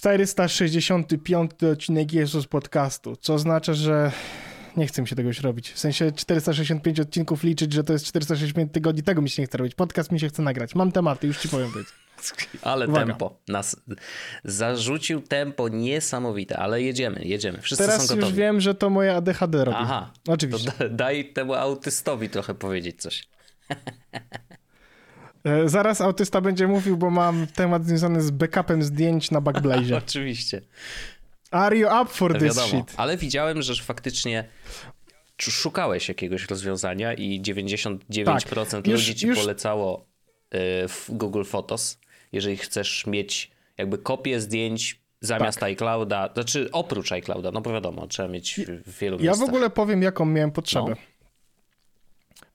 465 odcinek Jezus podcastu, co oznacza, że nie chcę mi się tego robić. W sensie 465 odcinków liczyć, że to jest 465 tygodni, tego mi się nie chce robić. Podcast mi się chce nagrać. Mam tematy, już ci powiem. Być. Ale Uwaga. tempo. Nas zarzucił tempo niesamowite, ale jedziemy, jedziemy. Wszyscy Teraz są gotowi. już wiem, że to moje ADHD robi. Aha. Oczywiście. To daj temu autystowi trochę powiedzieć coś. E, zaraz autysta będzie mówił, bo mam temat związany z backupem zdjęć na Backblaze. Oczywiście. Are you up for this Wiadomo, shit? Ale widziałem, że faktycznie szukałeś jakiegoś rozwiązania i 99% tak, ludzi ci już... polecało e, w Google Photos, jeżeli chcesz mieć jakby kopię zdjęć zamiast tak. iClouda, znaczy oprócz iClouda, no bo wiadomo, trzeba mieć w wielu Ja miejscach. w ogóle powiem, jaką miałem potrzebę. No.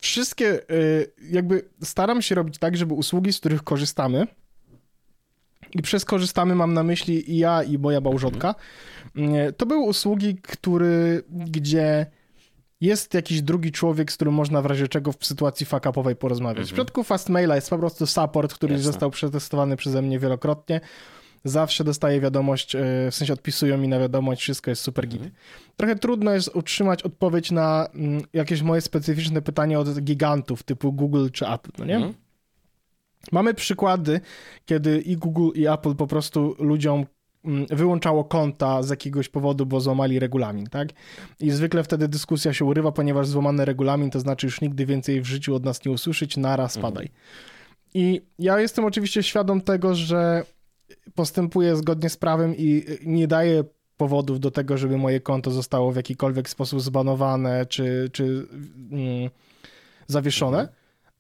Wszystkie, y, jakby staram się robić tak, żeby usługi, z których korzystamy, i przez korzystamy mam na myśli i ja, i moja małżonka, mhm. to były usługi, który, gdzie jest jakiś drugi człowiek, z którym można w razie czego w sytuacji fuck-upowej porozmawiać. Mhm. W przypadku Fastmaila jest po prostu support, który Jasne. został przetestowany przeze mnie wielokrotnie. Zawsze dostaję wiadomość, e, w sensie odpisują mi na wiadomość, wszystko jest super git. Mhm. Trochę trudno jest utrzymać odpowiedź na mm, jakieś moje specyficzne pytanie od gigantów typu Google czy Apple, no nie? Mhm. Mamy przykłady, kiedy i Google i Apple po prostu ludziom mm, wyłączało konta z jakiegoś powodu, bo złamali regulamin, tak? I zwykle wtedy dyskusja się urywa, ponieważ złamany regulamin to znaczy już nigdy więcej w życiu od nas nie usłyszeć, naraz mhm. spadaj. I ja jestem oczywiście świadom tego, że postępuję zgodnie z prawem i nie daję powodów do tego, żeby moje konto zostało w jakikolwiek sposób zbanowane czy, czy mm, zawieszone, mhm.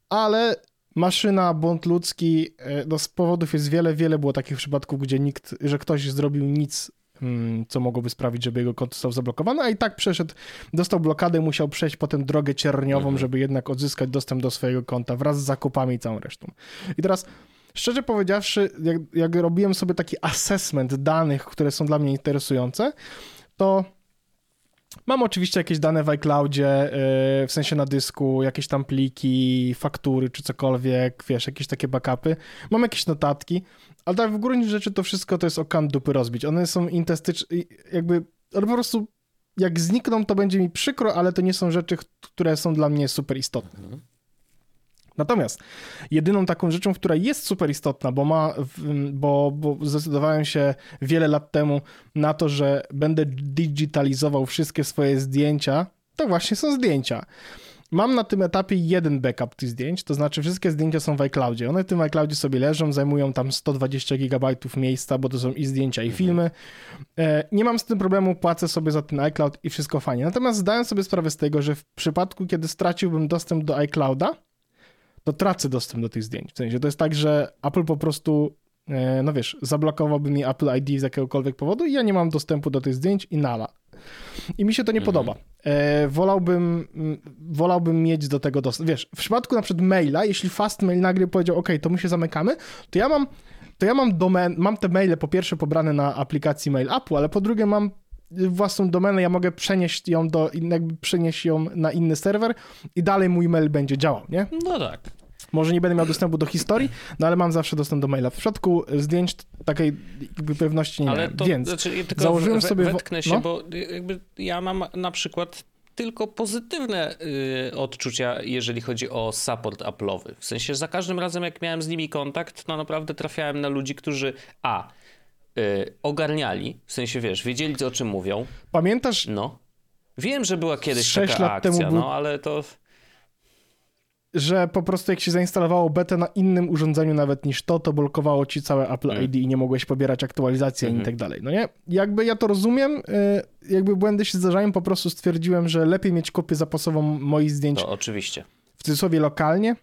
ale maszyna, błąd ludzki, e, no z powodów jest wiele, wiele było takich przypadków, gdzie nikt, że ktoś zrobił nic, mm, co mogłoby sprawić, żeby jego konto zostało zablokowane, a i tak przeszedł, dostał blokadę, musiał przejść potem drogę cierniową, mhm. żeby jednak odzyskać dostęp do swojego konta wraz z zakupami i całą resztą. I teraz szczerze powiedziawszy, jak, jak robiłem sobie taki assessment danych, które są dla mnie interesujące, to Mam oczywiście jakieś dane w iCloudzie, yy, w sensie na dysku, jakieś tam pliki, faktury czy cokolwiek, wiesz, jakieś takie backupy. Mam jakieś notatki, ale tak w gruncie rzeczy to wszystko to jest o kan dupy rozbić. One są intestyczne, jakby, ale po prostu jak znikną, to będzie mi przykro, ale to nie są rzeczy, które są dla mnie super istotne. Mhm. Natomiast jedyną taką rzeczą, która jest super istotna, bo, ma, bo, bo zdecydowałem się wiele lat temu na to, że będę digitalizował wszystkie swoje zdjęcia, to właśnie są zdjęcia. Mam na tym etapie jeden backup tych zdjęć, to znaczy wszystkie zdjęcia są w iCloudzie. One w tym iCloudzie sobie leżą, zajmują tam 120 GB miejsca, bo to są i zdjęcia, i filmy. E, nie mam z tym problemu, płacę sobie za ten iCloud i wszystko fajnie. Natomiast zdałem sobie sprawę z tego, że w przypadku, kiedy straciłbym dostęp do iClouda, to tracę dostęp do tych zdjęć. W sensie to jest tak, że Apple po prostu, e, no wiesz, zablokowałby mi Apple ID z jakiegokolwiek powodu i ja nie mam dostępu do tych zdjęć i nala. I mi się to nie mhm. podoba. E, wolałbym, wolałbym mieć do tego dostęp. Wiesz, w przypadku na przykład maila, jeśli Fastmail nagle powiedział, OK, to my się zamykamy, to ja mam to ja mam domen, mam te maile po pierwsze pobrane na aplikacji Mail Apple, ale po drugie mam własną domenę, ja mogę przenieść ją do, jakby przenieść ją na inny serwer i dalej mój mail będzie działał, nie? No tak. Może nie będę miał dostępu do historii, no ale mam zawsze dostęp do maila. W przypadku zdjęć takiej pewności nie ale to, Więc znaczy, tylko założyłem we, sobie... Wetknę się, no? bo jakby ja mam na przykład tylko pozytywne y, odczucia, jeżeli chodzi o support Apple'owy. W sensie za każdym razem, jak miałem z nimi kontakt, no naprawdę trafiałem na ludzi, którzy a y, ogarniali, w sensie wiesz, wiedzieli o czym mówią. Pamiętasz? No. Wiem, że była kiedyś taka lat akcja, temu był... no ale to że po prostu jak się zainstalowało betę na innym urządzeniu nawet niż to, to blokowało ci całe Apple mm. ID i nie mogłeś pobierać aktualizacji mm -hmm. i tak dalej. No nie? Jakby ja to rozumiem, y, jakby błędy się zdarzają, po prostu stwierdziłem, że lepiej mieć kopię zapasową moich zdjęć. To oczywiście. W cudzysłowie lokalnie.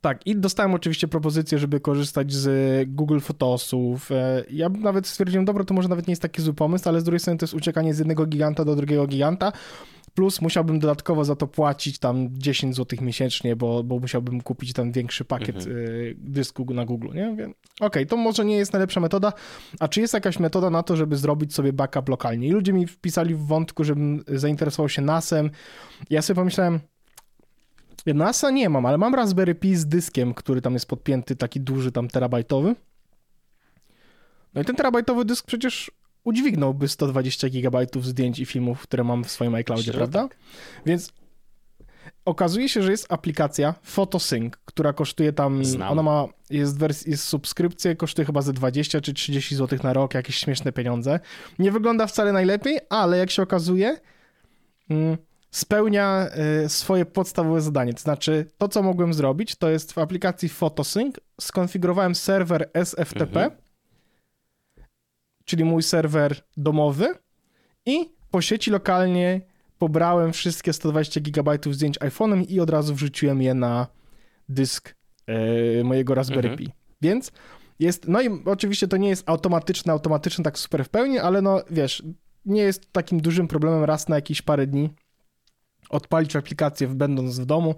Tak, i dostałem oczywiście propozycję, żeby korzystać z Google Photosów. E, ja nawet stwierdziłem, dobra, to może nawet nie jest taki zły pomysł, ale z drugiej strony to jest uciekanie z jednego giganta do drugiego giganta plus musiałbym dodatkowo za to płacić tam 10 zł miesięcznie, bo, bo musiałbym kupić tam większy pakiet mhm. Y, dysku na Google, nie? Okej, okay, to może nie jest najlepsza metoda, a czy jest jakaś metoda na to, żeby zrobić sobie backup lokalnie? I ludzie mi wpisali w wątku, żebym zainteresował się NASem. Ja sobie pomyślałem, NASA nie mam, ale mam Raspberry Pi z dyskiem, który tam jest podpięty, taki duży, tam terabajtowy. No i ten terabajtowy dysk przecież udźwignąłby 120 gigabajtów zdjęć i filmów, które mam w swoim iCloudzie, prawda? Tak. Więc okazuje się, że jest aplikacja PhotoSync, która kosztuje tam, Znam. ona ma, jest, wers- jest subskrypcja, kosztuje chyba ze 20 czy 30 zł na rok, jakieś śmieszne pieniądze. Nie wygląda wcale najlepiej, ale jak się okazuje, mm, spełnia y, swoje podstawowe zadanie. To znaczy, to co mogłem zrobić, to jest w aplikacji PhotoSync skonfigurowałem serwer SFTP, mhm. czyli mój serwer domowy i po sieci lokalnie pobrałem wszystkie 120 GB zdjęć iPhone'em i od razu wrzuciłem je na dysk y, mojego Raspberry mhm. Pi. Więc jest, no i oczywiście to nie jest automatyczne, automatyczne tak super w pełni, ale no wiesz, nie jest takim dużym problemem raz na jakieś parę dni odpalić aplikację będąc w domu,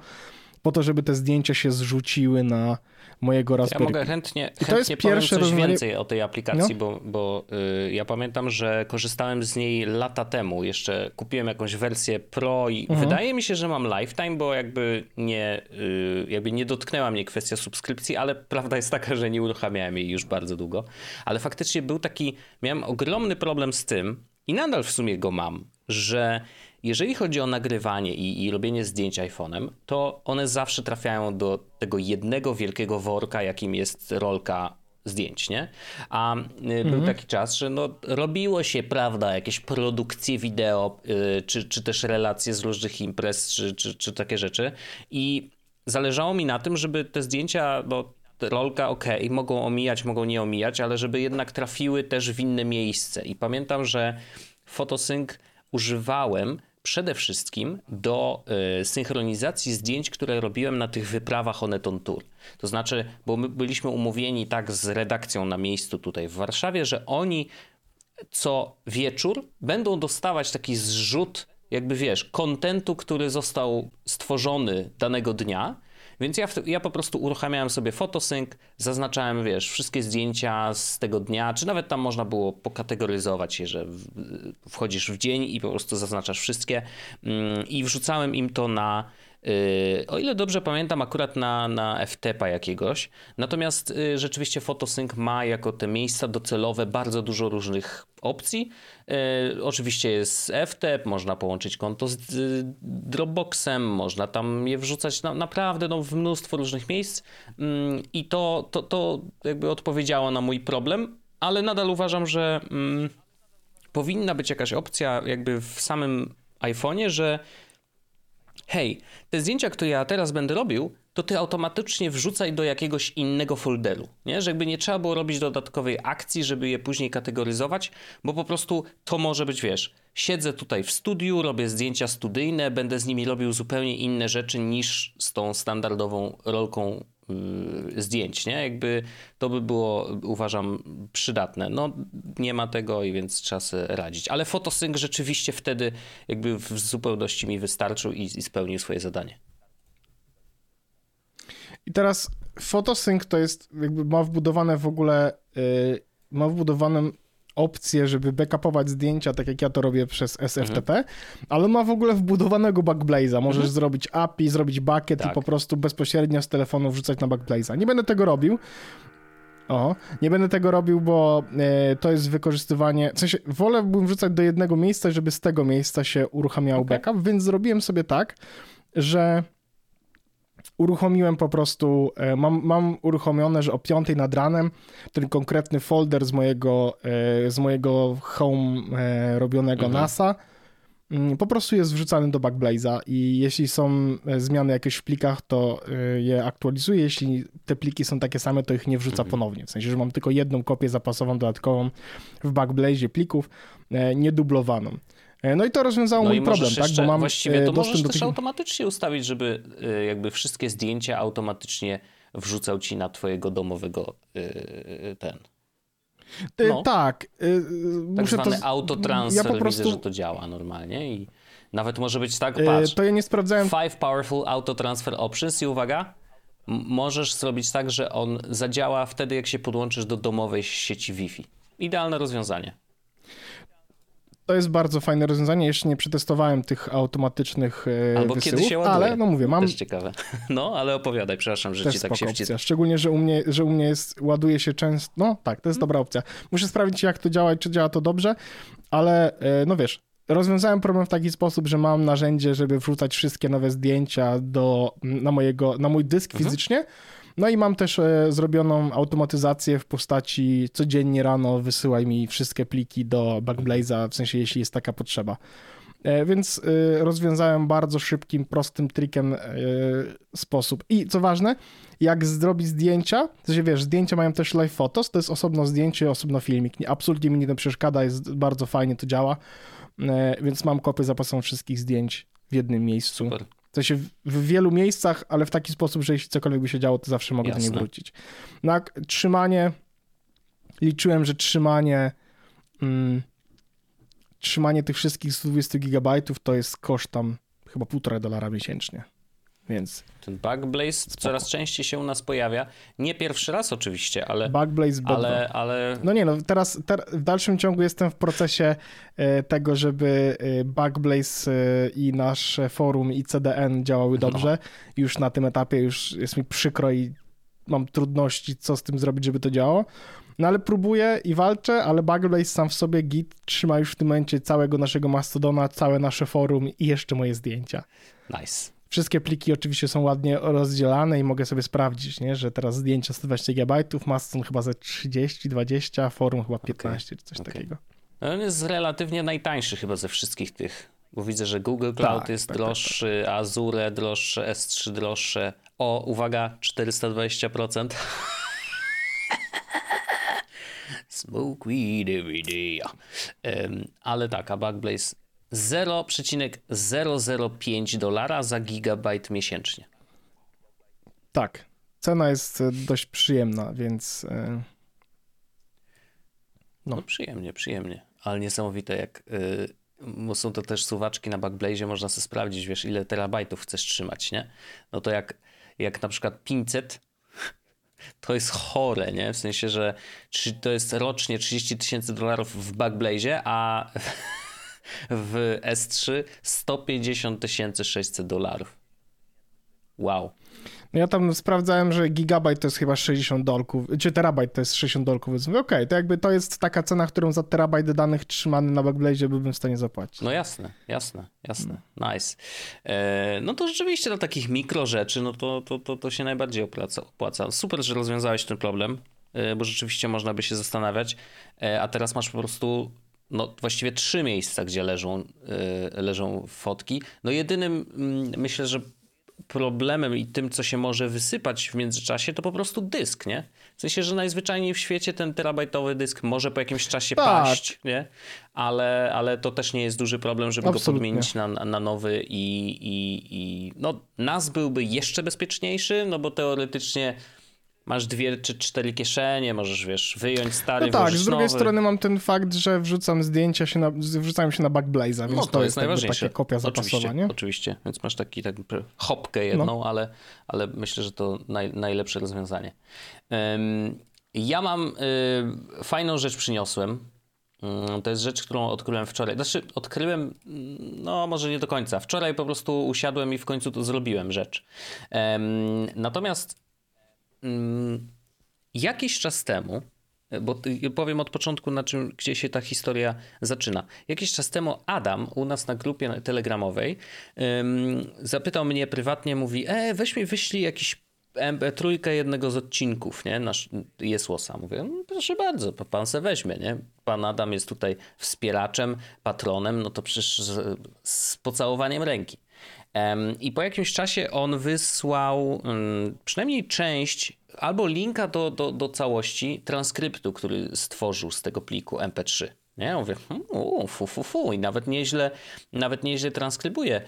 po to, żeby te zdjęcia się zrzuciły na mojego Raspberry Ja mogę chętnie, chętnie I to jest pierwsze coś rozmawianie... więcej o tej aplikacji, no. bo, bo y, ja pamiętam, że korzystałem z niej lata temu. Jeszcze kupiłem jakąś wersję Pro i mhm. wydaje mi się, że mam lifetime, bo jakby nie, y, jakby nie dotknęła mnie kwestia subskrypcji, ale prawda jest taka, że nie uruchamiałem jej już bardzo długo. Ale faktycznie był taki, miałem ogromny problem z tym i nadal w sumie go mam, że jeżeli chodzi o nagrywanie i, i robienie zdjęć iPhone'em, to one zawsze trafiają do tego jednego wielkiego worka, jakim jest rolka zdjęć, nie? A y, mhm. był taki czas, że no, robiło się, prawda, jakieś produkcje wideo, y, czy, czy też relacje z różnych imprez, czy, czy, czy takie rzeczy i zależało mi na tym, żeby te zdjęcia, no, rolka ok, mogą omijać, mogą nie omijać, ale żeby jednak trafiły też w inne miejsce. I pamiętam, że Photosync używałem przede wszystkim do y, synchronizacji zdjęć, które robiłem na tych wyprawach Oneton Tour. To znaczy, bo my byliśmy umówieni tak z redakcją na miejscu tutaj w Warszawie, że oni co wieczór będą dostawać taki zrzut, jakby wiesz, kontentu, który został stworzony danego dnia więc ja, ja po prostu uruchamiałem sobie photosync, zaznaczałem, wiesz, wszystkie zdjęcia z tego dnia, czy nawet tam można było pokategoryzować je, że wchodzisz w dzień i po prostu zaznaczasz wszystkie mm, i wrzucałem im to na o ile dobrze pamiętam, akurat na, na FTP jakiegoś. Natomiast y, rzeczywiście Photosync ma jako te miejsca docelowe bardzo dużo różnych opcji. Y, oczywiście jest FTP, można połączyć konto z Dropboxem, można tam je wrzucać na, naprawdę no, w mnóstwo różnych miejsc mm, i to, to, to jakby odpowiedziało na mój problem, ale nadal uważam, że mm, powinna być jakaś opcja jakby w samym iPhone'ie, że hej, te zdjęcia, które ja teraz będę robił, to ty automatycznie wrzucaj do jakiegoś innego folderu, nie? Że jakby nie trzeba było robić dodatkowej akcji, żeby je później kategoryzować, bo po prostu to może być, wiesz, siedzę tutaj w studiu, robię zdjęcia studyjne, będę z nimi robił zupełnie inne rzeczy niż z tą standardową rolką zdjęć, nie? Jakby to by było, uważam, przydatne. No, nie ma tego i więc trzeba sobie radzić. Ale fotosync rzeczywiście wtedy jakby w zupełności mi wystarczył i, i spełnił swoje zadanie. I teraz fotosync to jest, jakby ma wbudowane w ogóle, yy, ma wbudowaną opcję, żeby backupować zdjęcia, tak jak ja to robię przez SFTP, mhm. ale ma w ogóle wbudowanego Backblaze'a. Możesz mhm. zrobić API, zrobić bucket tak. i po prostu bezpośrednio z telefonu wrzucać na Backblaze'a. Nie będę tego robił. O, nie będę tego robił, bo e, to jest wykorzystywanie. W sensie, wolałbym wrzucać do jednego miejsca, żeby z tego miejsca się uruchamiał okay. backup, więc zrobiłem sobie tak, że uruchomiłem po prostu, e, mam, mam uruchomione, że o 5 nad ranem ten konkretny folder z mojego, e, z mojego home e, robionego mhm. NASA mm, po prostu jest wrzucany do Backblaze'a i jeśli są zmiany jakieś w plikach, to je aktualizuję. Jeśli te pliki są takie same, to ich nie wrzuca mhm. ponownie. W sensie, że mam tylko jedną kopię zapasową dodatkową w Backblaze'ie plików, niedublowaną. E, no i to rozwiązało no mój problem, tak? Bo mam właściwie to możesz też tych... automatycznie ustawić, żeby e, jakby wszystkie zdjęcia automatycznie wrzucał ci na twojego domowego e, ten. No. Tak. Tak muszę zwany to... autotransfer, ja po prostu... widzę, że to działa normalnie i nawet może być tak, patrz. To ja nie sprawdzałem. Five powerful auto transfer options i uwaga, możesz zrobić tak, że on zadziała wtedy, jak się podłączysz do domowej sieci Wi-Fi. Idealne rozwiązanie. To jest bardzo fajne rozwiązanie. Jeszcze nie przetestowałem tych automatycznych e, Albo wysyłów, kiedy się ładuje. ale no mówię, mam... Też ciekawe. No, ale opowiadaj, przepraszam, że ci tak się opcja. Szczególnie, że u, mnie, że u mnie jest, ładuje się często... No tak, to jest dobra opcja. Muszę sprawdzić, jak to działa i czy działa to dobrze, ale e, no wiesz, rozwiązałem problem w taki sposób, że mam narzędzie, żeby wrzucać wszystkie nowe zdjęcia do, na, mojego, na mój dysk mhm. fizycznie, no i mam też e, zrobioną automatyzację w postaci codziennie rano wysyłaj mi wszystkie pliki do Backblaze'a, w sensie jeśli jest taka potrzeba. E, więc e, rozwiązałem bardzo szybkim, prostym trikiem sposób. I co ważne, jak zrobić zdjęcia, to się wiesz, zdjęcia mają też live photos, to jest osobno zdjęcie, osobno filmik. Absolutnie mi nie to przeszkadza, jest bardzo fajnie to działa, więc mam kopię zapasową wszystkich zdjęć w jednym miejscu. Super. W sensie w, wielu miejscach, ale w taki sposób, że jeśli cokolwiek by się działo, to zawsze mogę Jasne. do niej wrócić. No a trzymanie, liczyłem, że trzymanie mm, trzymanie tych wszystkich 120 gigabajtów to jest koszt tam chyba półtora dolara miesięcznie. Więc. Ten Backblaze coraz częściej się u nas pojawia. Nie pierwszy raz oczywiście, ale. Backblaze ale, ale. No nie, no teraz ter, w dalszym ciągu jestem w procesie e, tego, żeby e, Backblaze e, i nasze forum i CDN działały no. dobrze. No. Już na tym etapie już jest mi przykro i mam trudności, co z tym zrobić, żeby to działało. No ale próbuję i walczę, ale Backblaze sam w sobie Git trzyma już w tym momencie całego naszego Mastodona, całe nasze forum i jeszcze moje zdjęcia. Nice. Wszystkie pliki oczywiście są ładnie rozdzielane i mogę sobie sprawdzić, nie? że teraz zdjęcia 120 GB, Mastodon chyba ze 30, 20, forum chyba 15 okay. czy coś okay. takiego. No, on jest relatywnie najtańszy chyba ze wszystkich tych, bo widzę, że Google Cloud tak, jest tak, droższy, tak, tak. Azure droższe, S3 droższe. O, uwaga, 420%. Smoke weed every day. Um, ale tak, a Backblaze 0,005 dolara za gigabajt miesięcznie. Tak. Cena jest e, dość przyjemna, więc. E, no. no przyjemnie, przyjemnie. Ale niesamowite, jak. Yy, są to też suwaczki na Backblaze, można sobie sprawdzić, wiesz, ile terabajtów chcesz trzymać, nie? No to jak, jak na przykład 500 to jest chore, nie? W sensie, że to jest rocznie 30 tysięcy dolarów w Backblaze, a w S3 150 600 dolarów. Wow. No ja tam sprawdzałem, że gigabajt to jest chyba 60 dolków, czy terabajt to jest 60 dolków, więc mówię, okej, okay, to jakby to jest taka cena, którą za terabajt danych trzymany na Backblaze byłbym w stanie zapłacić. No jasne, jasne, jasne, nice. E, no to rzeczywiście dla takich mikro rzeczy, no to, to, to, to się najbardziej opłaca, opłaca. Super, że rozwiązałeś ten problem, e, bo rzeczywiście można by się zastanawiać, e, a teraz masz po prostu no, właściwie trzy miejsca, gdzie leżą, yy, leżą fotki. No jedynym yy, myślę, że problemem i tym, co się może wysypać w międzyczasie, to po prostu dysk, nie? W sensie, że najzwyczajniej w świecie ten terabajtowy dysk może po jakimś czasie tak. paść, nie? Ale, ale to też nie jest duży problem, żeby Absolutnie. go podmienić na, na nowy i, i, i no, NAS byłby jeszcze bezpieczniejszy, no bo teoretycznie masz dwie czy cztery kieszenie, możesz, wiesz, wyjąć stary, No tak, z drugiej nowy. strony mam ten fakt, że wrzucam zdjęcia się na, wrzucają się na Backblaze'a, więc no, to, to, jest, najważniejsze. taka kopia zapasowa, oczywiście, nie? Oczywiście, więc masz taki tak hopkę jedną, no. ale, ale myślę, że to naj, najlepsze rozwiązanie. Um, ja mam y, fajną rzecz przyniosłem. Um, to jest rzecz, którą odkryłem wczoraj. Znaczy, odkryłem, mm, no może nie do końca. Wczoraj po prostu usiadłem i w końcu to zrobiłem rzecz. Um, natomiast Mm, jakiś czas temu, bo powiem od początku, na czym, gdzie się ta historia zaczyna. Jakiś czas temu Adam u nas na grupie telegramowej zapytał mnie prywatnie, mówi, e, weź mi wyślij jakiś MP3 jednego z odcinków, nie, nasz Jesłosa. Mówię, no, proszę bardzo, pan se weźmie, nie. Pan Adam jest tutaj wspieraczem, patronem, no to przecież z, z pocałowaniem ręki. I po jakimś czasie on wysłał mm, przynajmniej część albo linka do, do, do całości transkryptu, który stworzył z tego pliku MP3. Nie, ja mówię, hmm, fu, fu, fu. I nawet nieźle, nawet nieźle transkrybuje,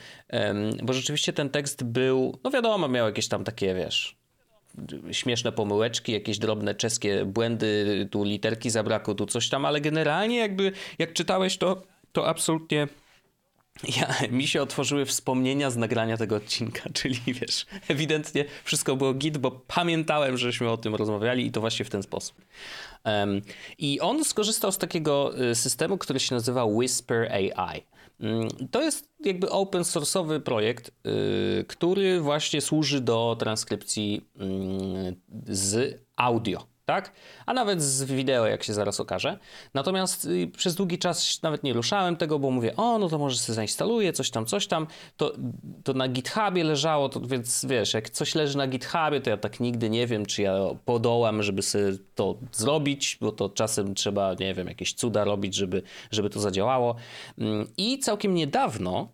bo rzeczywiście ten tekst był, no wiadomo, miał jakieś tam takie, wiesz, śmieszne pomyłeczki, jakieś drobne czeskie błędy, tu literki zabrakło, tu coś tam, ale generalnie jakby jak czytałeś to, to absolutnie ja, mi się otworzyły wspomnienia z nagrania tego odcinka, czyli wiesz, ewidentnie wszystko było git, bo pamiętałem, żeśmy o tym rozmawiali i to właśnie w ten sposób. Um, I on skorzystał z takiego y, systemu, który się nazywa Whisper AI. Mm, to jest jakby open source'owy projekt, y, który właśnie służy do transkrypcji mm, z audio tak? A nawet z wideo, jak się zaraz okaże. Natomiast y, przez długi czas nawet nie ruszałem tego, bo mówię, o, no to może sobie zainstaluję, coś tam, coś tam. To, to na GitHubie leżało, to więc wiesz, jak coś leży na GitHubie, to ja tak nigdy nie wiem, czy ja podołam, żeby sobie to zrobić, bo to czasem trzeba, nie wiem, jakieś cuda robić, żeby, żeby to zadziałało. Mm, I całkiem niedawno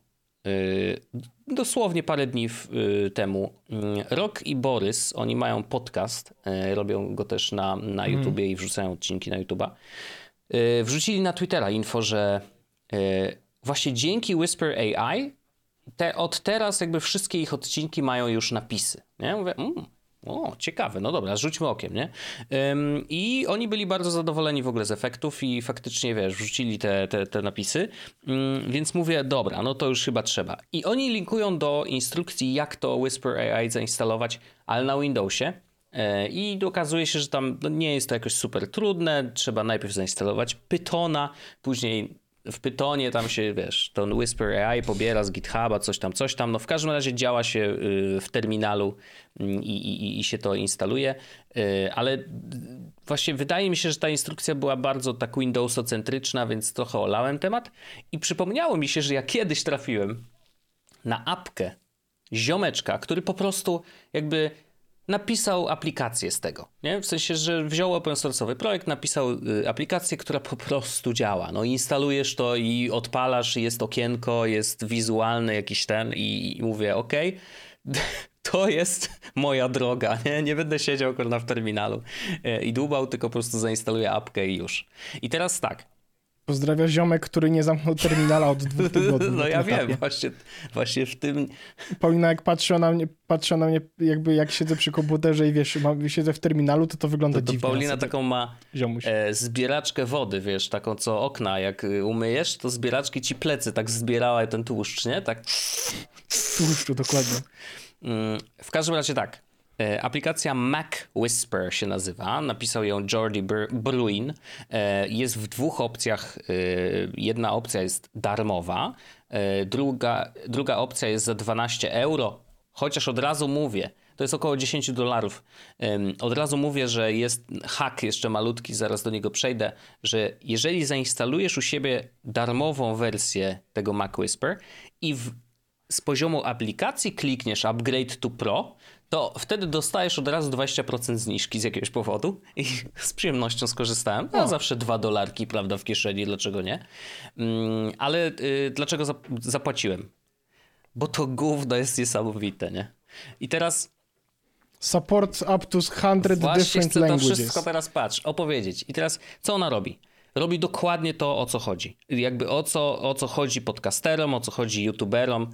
dosłownie parę dni y, temu mm, Rok i Borys, oni mają podcast, y, robią go też na, na mhm. YouTubie mm. i wrzucają odcinki na YouTube'a. Y, wrzucili na Twittera info, że właśnie dzięki Whisper AI te, od teraz jakby wszystkie ich odcinki mają już napisy. Nie? Mówię, mm, o, ciekawe, no dobra, rzućmy okiem, nie? Ym, I oni byli bardzo zadowoleni w ogóle z efektów i faktycznie, wiesz, wrzucili te, te, te napisy, Ym, więc mówię, dobra, no to już chyba trzeba. I oni linkują do instrukcji, jak to Whisper AI zainstalować, ale na Windowsie. E, I okazuje się, że tam no, nie jest to jakoś super trudne. Trzeba najpierw zainstalować Pythona, później w Pytonie tam się, wiesz, ten Whisper AI pobiera z GitHuba, coś tam, coś tam. No w każdym razie działa się y, w terminalu mm, i, i, i się to instaluje, y, ale właśnie wydaje mi się, że ta instrukcja była bardzo tak Windowsocentryczna, więc trochę olałem temat i przypomniało mi się, że ja kiedyś trafiłem na apkę ziomeczka, który po prostu jakby napisał aplikację z tego. Nie? W sensie, że wziął open source'owy projekt, napisał y, aplikację, która po prostu działa. No instalujesz to i odpalasz, jest okienko, jest wizualny jakiś ten i, i mówię, ok, to jest moja droga, nie? Nie będę siedział kurna w terminalu y, i dłubał, tylko po prostu zainstaluję apkę i już. I teraz tak, Pozdrawia ziomek, który nie zamknął terminala od dwóch tygodni. No ja wiem, właśnie, właśnie w tym... Paulina jak patrzy na mnie, patrzy na mnie jakby jak siedzę przy komputerze i wiesz, mam, siedzę w terminalu, to to wygląda to, to dziwnie. Paulina taką ma e, zbieraczkę wody, wiesz, taką co okna, jak umyjesz, to zbieraczki ci plecy tak zbierała ten tłuszcz, nie? Tak. Tłuszczu, dokładnie. Mm, w każdym razie tak. E, aplikacja Mac Whisper się nazywa. Napisał ją Jordi Bruin. E, jest w dwóch opcjach. E, jedna opcja jest darmowa, druga, druga opcja jest za 12 euro. Chociaż od razu mówię, to jest około 10 dolarów. Od razu mówię, że jest hack jeszcze malutki, zaraz do niego przejdę, że jeżeli zainstalujesz u siebie darmową wersję tego Mac Whisper i w, z poziomu aplikacji klikniesz Upgrade to Pro, to wtedy dostajesz od razu 20% zniżki z jakiegoś powodu i z przyjemnością skorzystałem. Ja zawsze dwa dolarki, prawda, w kieszeni, dlaczego nie? Mm, ale y, dlaczego zapłaciłem? Bo to gówno jest niesamowite, nie? I teraz... Support up to 100 Właśnie different chcę languages. to wszystko teraz, patrz, opowiedzieć. I teraz, co ona robi? Robi dokładnie to, o co chodzi. Jakby o co, o co chodzi podcasterom, o co chodzi youtuberom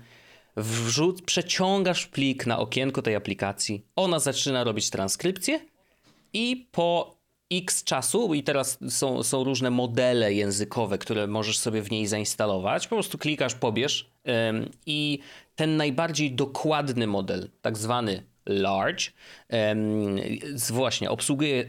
wrzuc, przeciągasz plik na okienko tej aplikacji, ona zaczyna robić transkrypcję i po x czasu, i teraz są, są różne modele językowe, które możesz sobie w niej zainstalować, po prostu klikasz, pobierz i ten najbardziej dokładny model, tak zwany large, właśnie obsługuje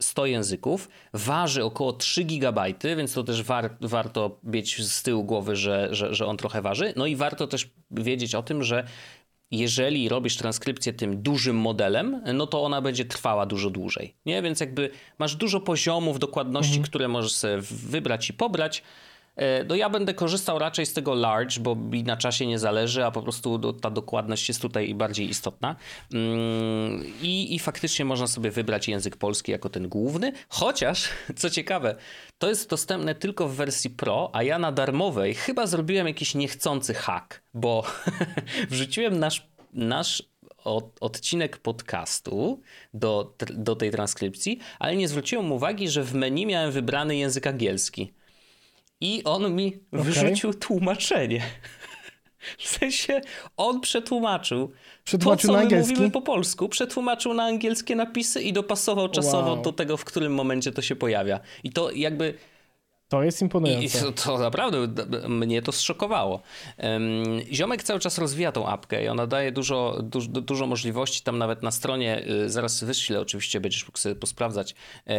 100 e, języków, waży około 3 GB, więc to też war, warto mieć z tyłu głowy, że, że, że on trochę waży. No i warto też wiedzieć o tym, że jeżeli robisz transkrypcję tym dużym modelem, no to ona będzie trwała dużo dłużej. Nie? Więc jakby masz dużo poziomów dokładności, mhm. które możesz sobie wybrać i pobrać. E, no ja będę korzystał raczej z tego large, bo mi na czasie nie zależy, a po prostu ta dokładność jest tutaj bardziej istotna. Mm, I, I faktycznie można sobie wybrać język polski jako ten główny, chociaż, co ciekawe, to jest dostępne tylko w wersji Pro, a ja na darmowej chyba zrobiłem jakiś niechcący hack, bo wrzuciłem nasz, nasz od, odcinek podcastu do, do tej transkrypcji, ale nie zwróciłem uwagi, że w menu miałem wybrany język angielski. I on mi okay. wyrzucił tłumaczenie. W sensie on przetłumaczył, przetłumaczył to, co na angielski? mówimy po polsku, przetłumaczył na angielskie napisy i dopasował czasowo wow. do tego, w którym momencie to się pojawia. I to jakby To jest imponujące. I to, to, naprawdę mnie to zszokowało. Ziomek cały czas rozwija tą apkę i ona daje dużo, dużo, możliwości. Tam nawet na stronie, y, zaraz wyślę oczywiście, będziesz mógł sobie posprawdzać,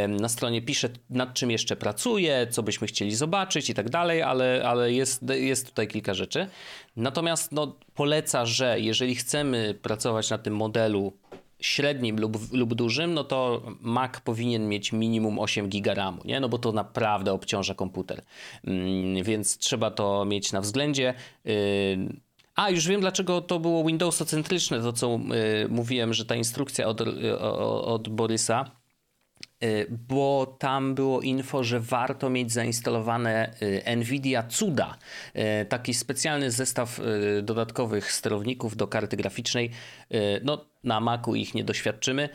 na stronie pisze nad czym jeszcze pracuje, co byśmy chcieli zobaczyć i tak dalej, ale, ale jest, jest tutaj kilka rzeczy. Natomiast no, poleca, że jeżeli chcemy pracować na tym modelu średnim lub, lub dużym, no to Mac powinien mieć minimum 8 GB RAMu, nie? No bo to naprawdę obciąża komputer. Mm, więc trzeba to mieć na względzie. Y, a, już wiem, dlaczego to było Windowsocentryczne, to co y, mówiłem, że ta instrukcja od, od Borysa bo tam było info, że warto mieć zainstalowane y, Nvidia Cuda, y, taki specjalny zestaw dodatkowych sterowników do karty graficznej. No, na Macu ich nie doświadczymy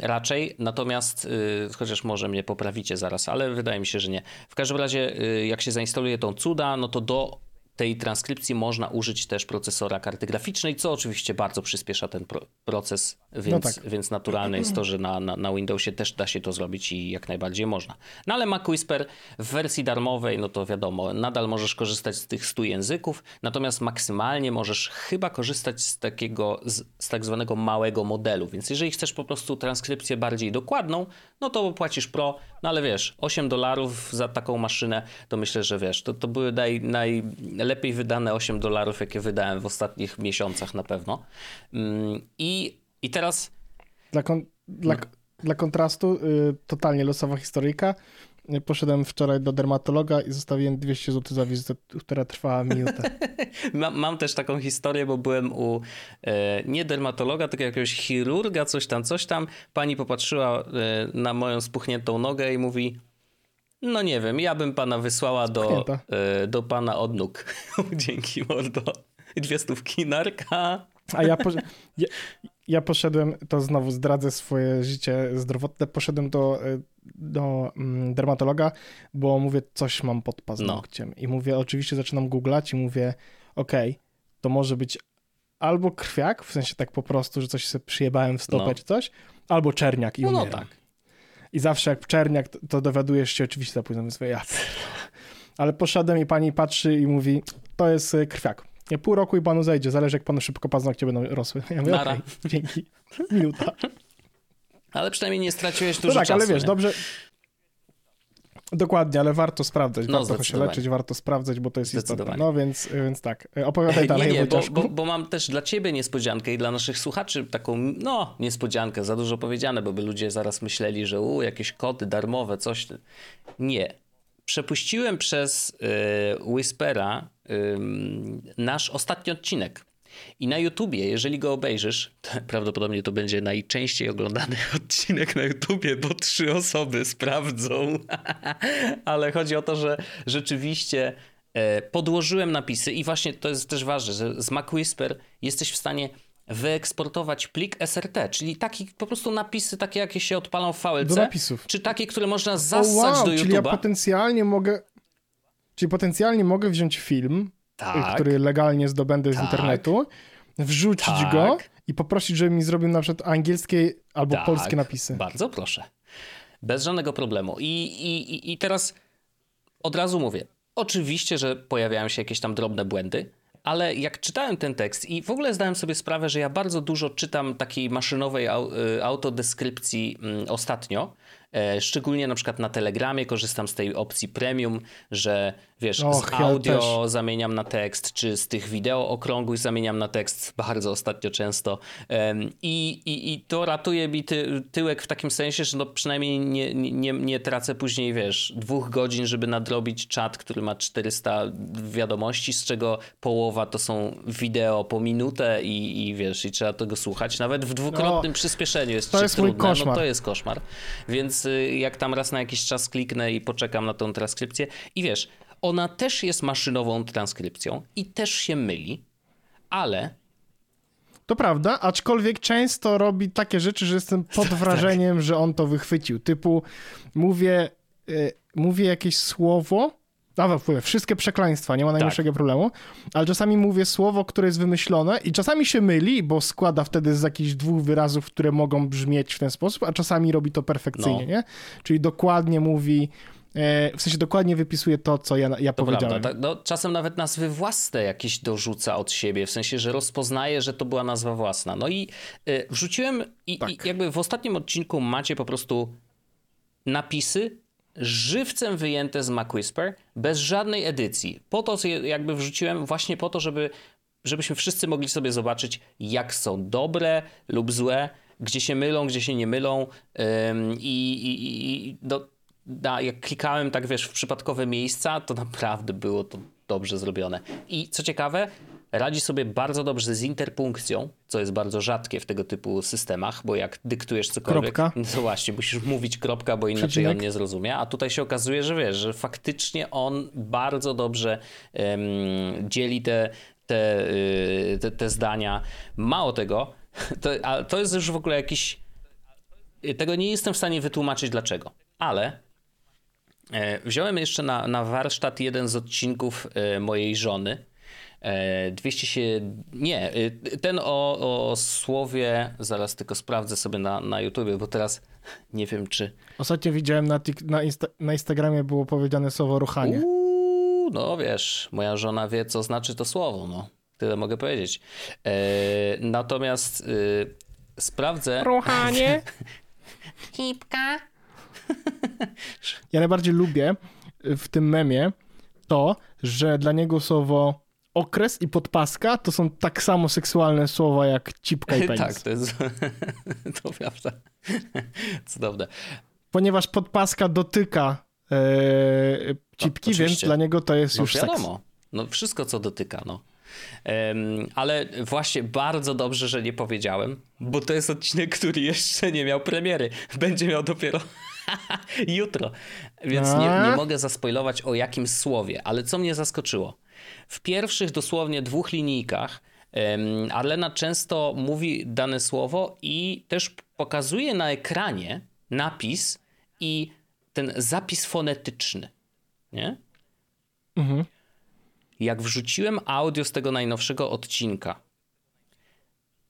raczej, natomiast, chociaż może mnie poprawicie zaraz, ale wydaje mi się, że nie. W każdym razie, jak się zainstaluje tą Cuda, no to do tej transkrypcji można użyć też procesora karty graficznej, co oczywiście bardzo przyspiesza ten pro proces, więc, no tak. więc naturalne jest to, że na, na, na, Windowsie też da się to zrobić i jak najbardziej można. No ale Mac Whisper w wersji darmowej, no to wiadomo, nadal możesz korzystać z tych 100 języków, natomiast maksymalnie możesz chyba korzystać z takiego, z, z tak zwanego małego modelu, więc jeżeli chcesz po prostu transkrypcję bardziej dokładną, no to płacisz pro, no ale wiesz, 8 dolarów za taką maszynę, to myślę, że wiesz, to, to były naj, najlepiej wydane 8 dolarów, jakie wydałem w ostatnich miesiącach na pewno. Mm, I, i teraz... Dla, kon, dla, no. dla kontrastu, y, totalnie losowa historyjka. Poszedłem wczoraj do dermatologa i zostawiłem 200 zł za wizytę, która trwała minutę. mam, mam, też taką historię, bo byłem u e, nie dermatologa, tylko jakiegoś chirurga, coś tam, coś tam. Pani popatrzyła e, na moją spuchniętą nogę i mówi: No nie wiem, ja bym pana wysłała do, e, do pana od nóg. Dzięki, mordo. Dwie stówki narka. A ja, po, ja, ja poszedłem, to znowu zdradzę swoje życie zdrowotne, poszedłem do, e, do mm, dermatologa, bo mówię, coś mam pod paznokciem. No. I mówię, oczywiście zaczynam googlać i mówię, okej, okay, to może być albo krwiak, w sensie tak po prostu, że coś sobie przyjebałem w stopę no. czy coś, albo czerniak i no, umieram. No tak. I zawsze jak czerniak, to, to dowiadujesz się oczywiście za późno, swoje ja. Ale poszedłem i pani patrzy i mówi, to jest e, krwiak. Nie, pół roku i panu zejdzie, zależy jak panu szybko paznokcie będą rosły. Ja mówię, okay, dzięki, minuta. Ale przynajmniej nie straciłeś dużo no tak, czasu. ale wiesz, nie? dobrze... Dokładnie, ale warto sprawdzać, no, warto się leczyć, warto sprawdzać, bo to jest istotne. No więc, więc tak, opowiadaj dalej. Nie, nie, bo, bo, bo, mam też dla ciebie niespodziankę i dla naszych słuchaczy taką, no, niespodziankę, za dużo powiedziane, bo by ludzie zaraz myśleli, że u, jakieś kody darmowe, coś. Nie. Przepuściłem przez y, Whispera nasz ostatni odcinek. I na YouTubie, jeżeli go obejrzysz, to prawdopodobnie to będzie najczęściej oglądany odcinek na YouTubie, bo trzy osoby sprawdzą. Ale chodzi o to, że rzeczywiście e, podłożyłem napisy i właśnie to jest też ważne, że z MacWhisper jesteś w stanie wyeksportować plik SRT, czyli taki po prostu napisy takie, jakie się odpalą w VLC. Do napisów. Czy takie, które można zassać wow, do YouTube'a. Czyli ja potencjalnie mogę Czyli potencjalnie mogę wziąć film, tak. który legalnie zdobędę tak. z internetu, wrzucić tak. go i poprosić, żeby mi zrobił na przykład angielskie albo tak. polskie napisy. Bardzo proszę. Bez żadnego problemu. I, i, I teraz od razu mówię. Oczywiście, że pojawiają się jakieś tam drobne błędy, ale jak czytałem ten tekst i w ogóle zdałem sobie sprawę, że ja bardzo dużo czytam takiej maszynowej y, autodeskrypcji mm, ostatnio, szczególnie na przykład na Telegramie korzystam z tej opcji premium, że wiesz, Och, z audio ja zamieniam na tekst, czy z tych wideo okrągłych zamieniam na tekst bardzo ostatnio często. I, i, i to ratuje mi ty, tyłek w takim sensie, że no przynajmniej nie, nie, nie tracę później, wiesz, dwóch godzin, żeby nadrobić czat, który ma 400 wiadomości, z czego połowa to są wideo po minutę i, i wiesz, i trzeba tego słuchać. Nawet w dwukrotnym no, przyspieszeniu jest to jest trudne. Mój koszmar. No to jest koszmar. Więc y, jak tam raz na jakiś czas kliknę i poczekam na tą transkrypcję i wiesz, ona też jest maszynową transkrypcją i też się myli, ale to prawda, aczkolwiek często robi takie rzeczy, że jestem pod tak. wrażeniem, tak. że on to wychwycił. Typu mówię, y, mówię jakieś słowo, a wszystkie przekleństwa, nie ma najmniejszego tak. problemu, ale czasami mówię słowo, które jest wymyślone i czasami się myli, bo składa wtedy z jakichś dwóch wyrazów, które mogą brzmieć w ten sposób, a czasami robi to perfekcyjnie, no. nie? Czyli dokładnie mówi e, w sensie dokładnie wypisuje to, co ja, ja to powiedziałem. Prawda, no, czasem nawet nazwy własne jakieś dorzuca od siebie, w sensie, że rozpoznaje, że to była nazwa własna. No i y, wrzuciłem i, tak. i jakby w ostatnim odcinku macie po prostu napisy żywcem wyjęte z MacWhisper, bez żadnej edycji. Po to jakby wrzuciłem właśnie po to, żeby, żebyśmy wszyscy mogli sobie zobaczyć, jak są dobre lub złe, gdzie się mylą, gdzie się nie mylą i, i, i do, da, jak klikałem tak wiesz w przypadkowe miejsca, to naprawdę było to dobrze zrobione. I co ciekawe, radzi sobie bardzo dobrze z interpunkcją, co jest bardzo rzadkie w tego typu systemach, bo jak dyktujesz cokolwiek, kropka. no właśnie, musisz mówić kropka, bo inaczej Przecinek. on nie zrozumie, a tutaj się okazuje, że wiesz, że faktycznie on bardzo dobrze um, dzieli te, te, y, te, te zdania. Mało tego, to, a to jest już w ogóle jakiś tego nie jestem w stanie wytłumaczyć dlaczego, ale e, wziąłem jeszcze na, na warsztat jeden z odcinków e, mojej żony, 200 e, się. Nie, e, ten o, o słowie. Zaraz tylko sprawdzę sobie na, na YouTubie, bo teraz nie wiem, czy. Ostatnio widziałem na, na, Insta na Instagramie było powiedziane słowo ruchanie. Uuu, no wiesz, moja żona wie, co znaczy to słowo. No. Tyle mogę powiedzieć. E, natomiast e, sprawdzę. Ruchanie. Hipka. ja najbardziej lubię w tym memie to, że dla niego słowo okres i podpaska to są tak samo seksualne słowa jak cipka i penis. tak, to jest to prawda. Cudowne. Ponieważ podpaska dotyka e, cipki, no, więc dla niego to jest no, już wiadomo. seks. No wszystko, co dotyka, no. Um, ale właśnie bardzo dobrze, że nie powiedziałem, bo to jest odcinek, który jeszcze nie miał premiery. Będzie miał dopiero jutro. Więc nie, nie mogę zaspoilować o jakim słowie, ale co mnie zaskoczyło. W pierwszych dosłownie dwóch linijkach Arlena często mówi dane słowo i też pokazuje na ekranie napis i ten zapis fonetyczny. Nie? Mhm. Jak wrzuciłem audio z tego najnowszego odcinka,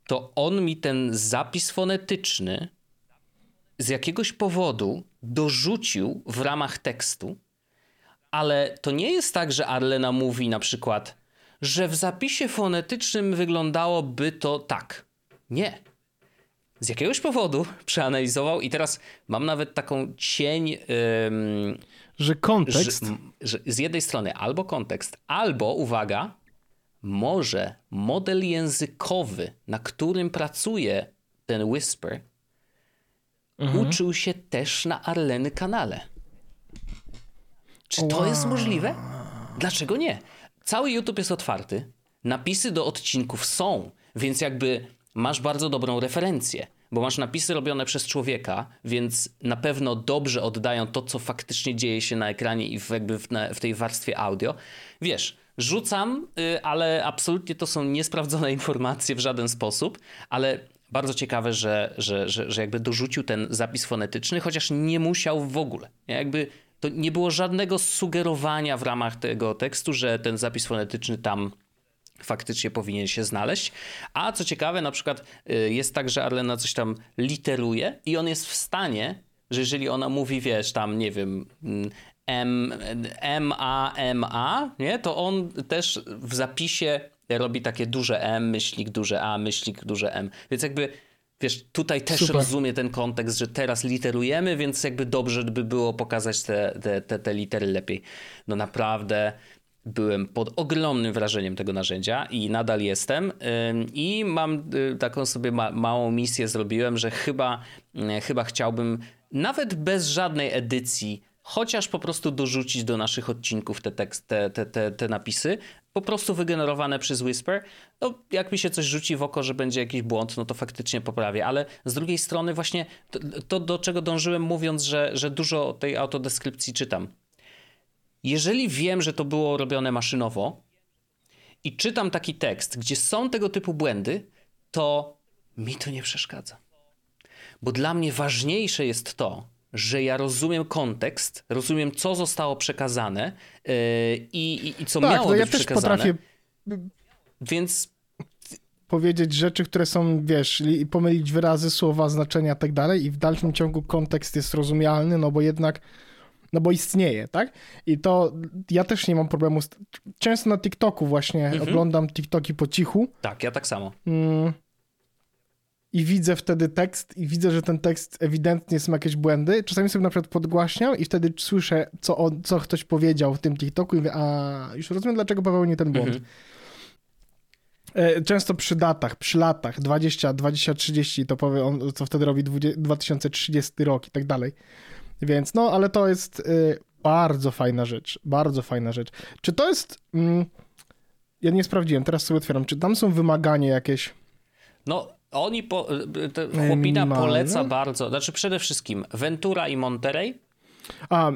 to on mi ten zapis fonetyczny z jakiegoś powodu dorzucił w ramach tekstu ale to nie jest tak, że Arlena mówi na przykład, że w zapisie fonetycznym wyglądałoby to tak. Nie. Z jakiegoś powodu przeanalizował i teraz mam nawet taką cień. że kontekst. Że, że z jednej strony albo kontekst, albo uwaga, może model językowy, na którym pracuje ten Whisper, mhm. uczył się też na Arleny kanale. Czy to jest możliwe? Dlaczego nie? Cały YouTube jest otwarty, napisy do odcinków są, więc jakby masz bardzo dobrą referencję, bo masz napisy robione przez człowieka, więc na pewno dobrze oddają to, co faktycznie dzieje się na ekranie i w, jakby w, w tej warstwie audio. Wiesz, rzucam, y, ale absolutnie to są niesprawdzone informacje w żaden sposób, ale bardzo ciekawe, że, że, że, że jakby dorzucił ten zapis fonetyczny, chociaż nie musiał w ogóle. Jakby to nie było żadnego sugerowania w ramach tego tekstu, że ten zapis fonetyczny tam faktycznie powinien się znaleźć. A co ciekawe, na przykład y, jest tak, że Arlena coś tam literuje i on jest w stanie, że jeżeli ona mówi, wiesz, tam, nie wiem, mm, M, M, A, M, A, nie? to on też w zapisie robi takie duże M, myślnik, duże A, myślnik, duże M. Więc jakby wiesz, tutaj też Super. rozumie ten kontekst, że teraz literujemy, więc jakby dobrze by było pokazać te, te, te, te litery lepiej. No naprawdę byłem pod ogromnym wrażeniem tego narzędzia i nadal jestem. I mam y, taką sobie ma małą misję zrobiłem, że chyba, y, chyba chciałbym nawet bez żadnej edycji chociaż po prostu dorzucić do naszych odcinków te, tekst, te, te, te, te napisy, po prostu wygenerowane przez Whisper. No, jak mi się coś rzuci w oko, że będzie jakiś błąd, no to faktycznie poprawię, ale z drugiej strony właśnie to, to do czego dążyłem mówiąc, że, że dużo tej autodeskrypcji czytam. Jeżeli wiem, że to było robione maszynowo i czytam taki tekst, gdzie są tego typu błędy, to mi to nie przeszkadza. Bo dla mnie ważniejsze jest to, że ja rozumiem kontekst, rozumiem, co zostało przekazane yy, i, i, co tak, miało no być ja też potrafię Więc powiedzieć rzeczy, które są, wiesz, pomylić wyrazy, słowa, znaczenia i tak dalej i w dalszym ciągu kontekst jest rozumialny, no bo jednak no bo istnieje, tak? I to ja też nie mam problemu z... Często na TikToku właśnie mhm. oglądam TikToki po cichu. Tak, ja tak samo. Mm. I widzę wtedy tekst i widzę, że ten tekst ewidentnie są jakieś błędy. Czasami sobie na przykład podgłaśniam i wtedy słyszę, co, on, co ktoś powiedział w tym TikToku i mówię, a już rozumiem, dlaczego popełnił ten błąd. Mhm. E, często przy datach, przy latach 20, 20, 30 to powie on, co wtedy robi 2030 rok i tak dalej. Więc no, ale to jest y, bardzo fajna rzecz, bardzo fajna rzecz. Czy to jest, mm, ja nie sprawdziłem, teraz sobie otwieram, czy tam są wymagania jakieś? No, oni, po, chłopina poleca bardzo, znaczy przede wszystkim Ventura i Monterey. A,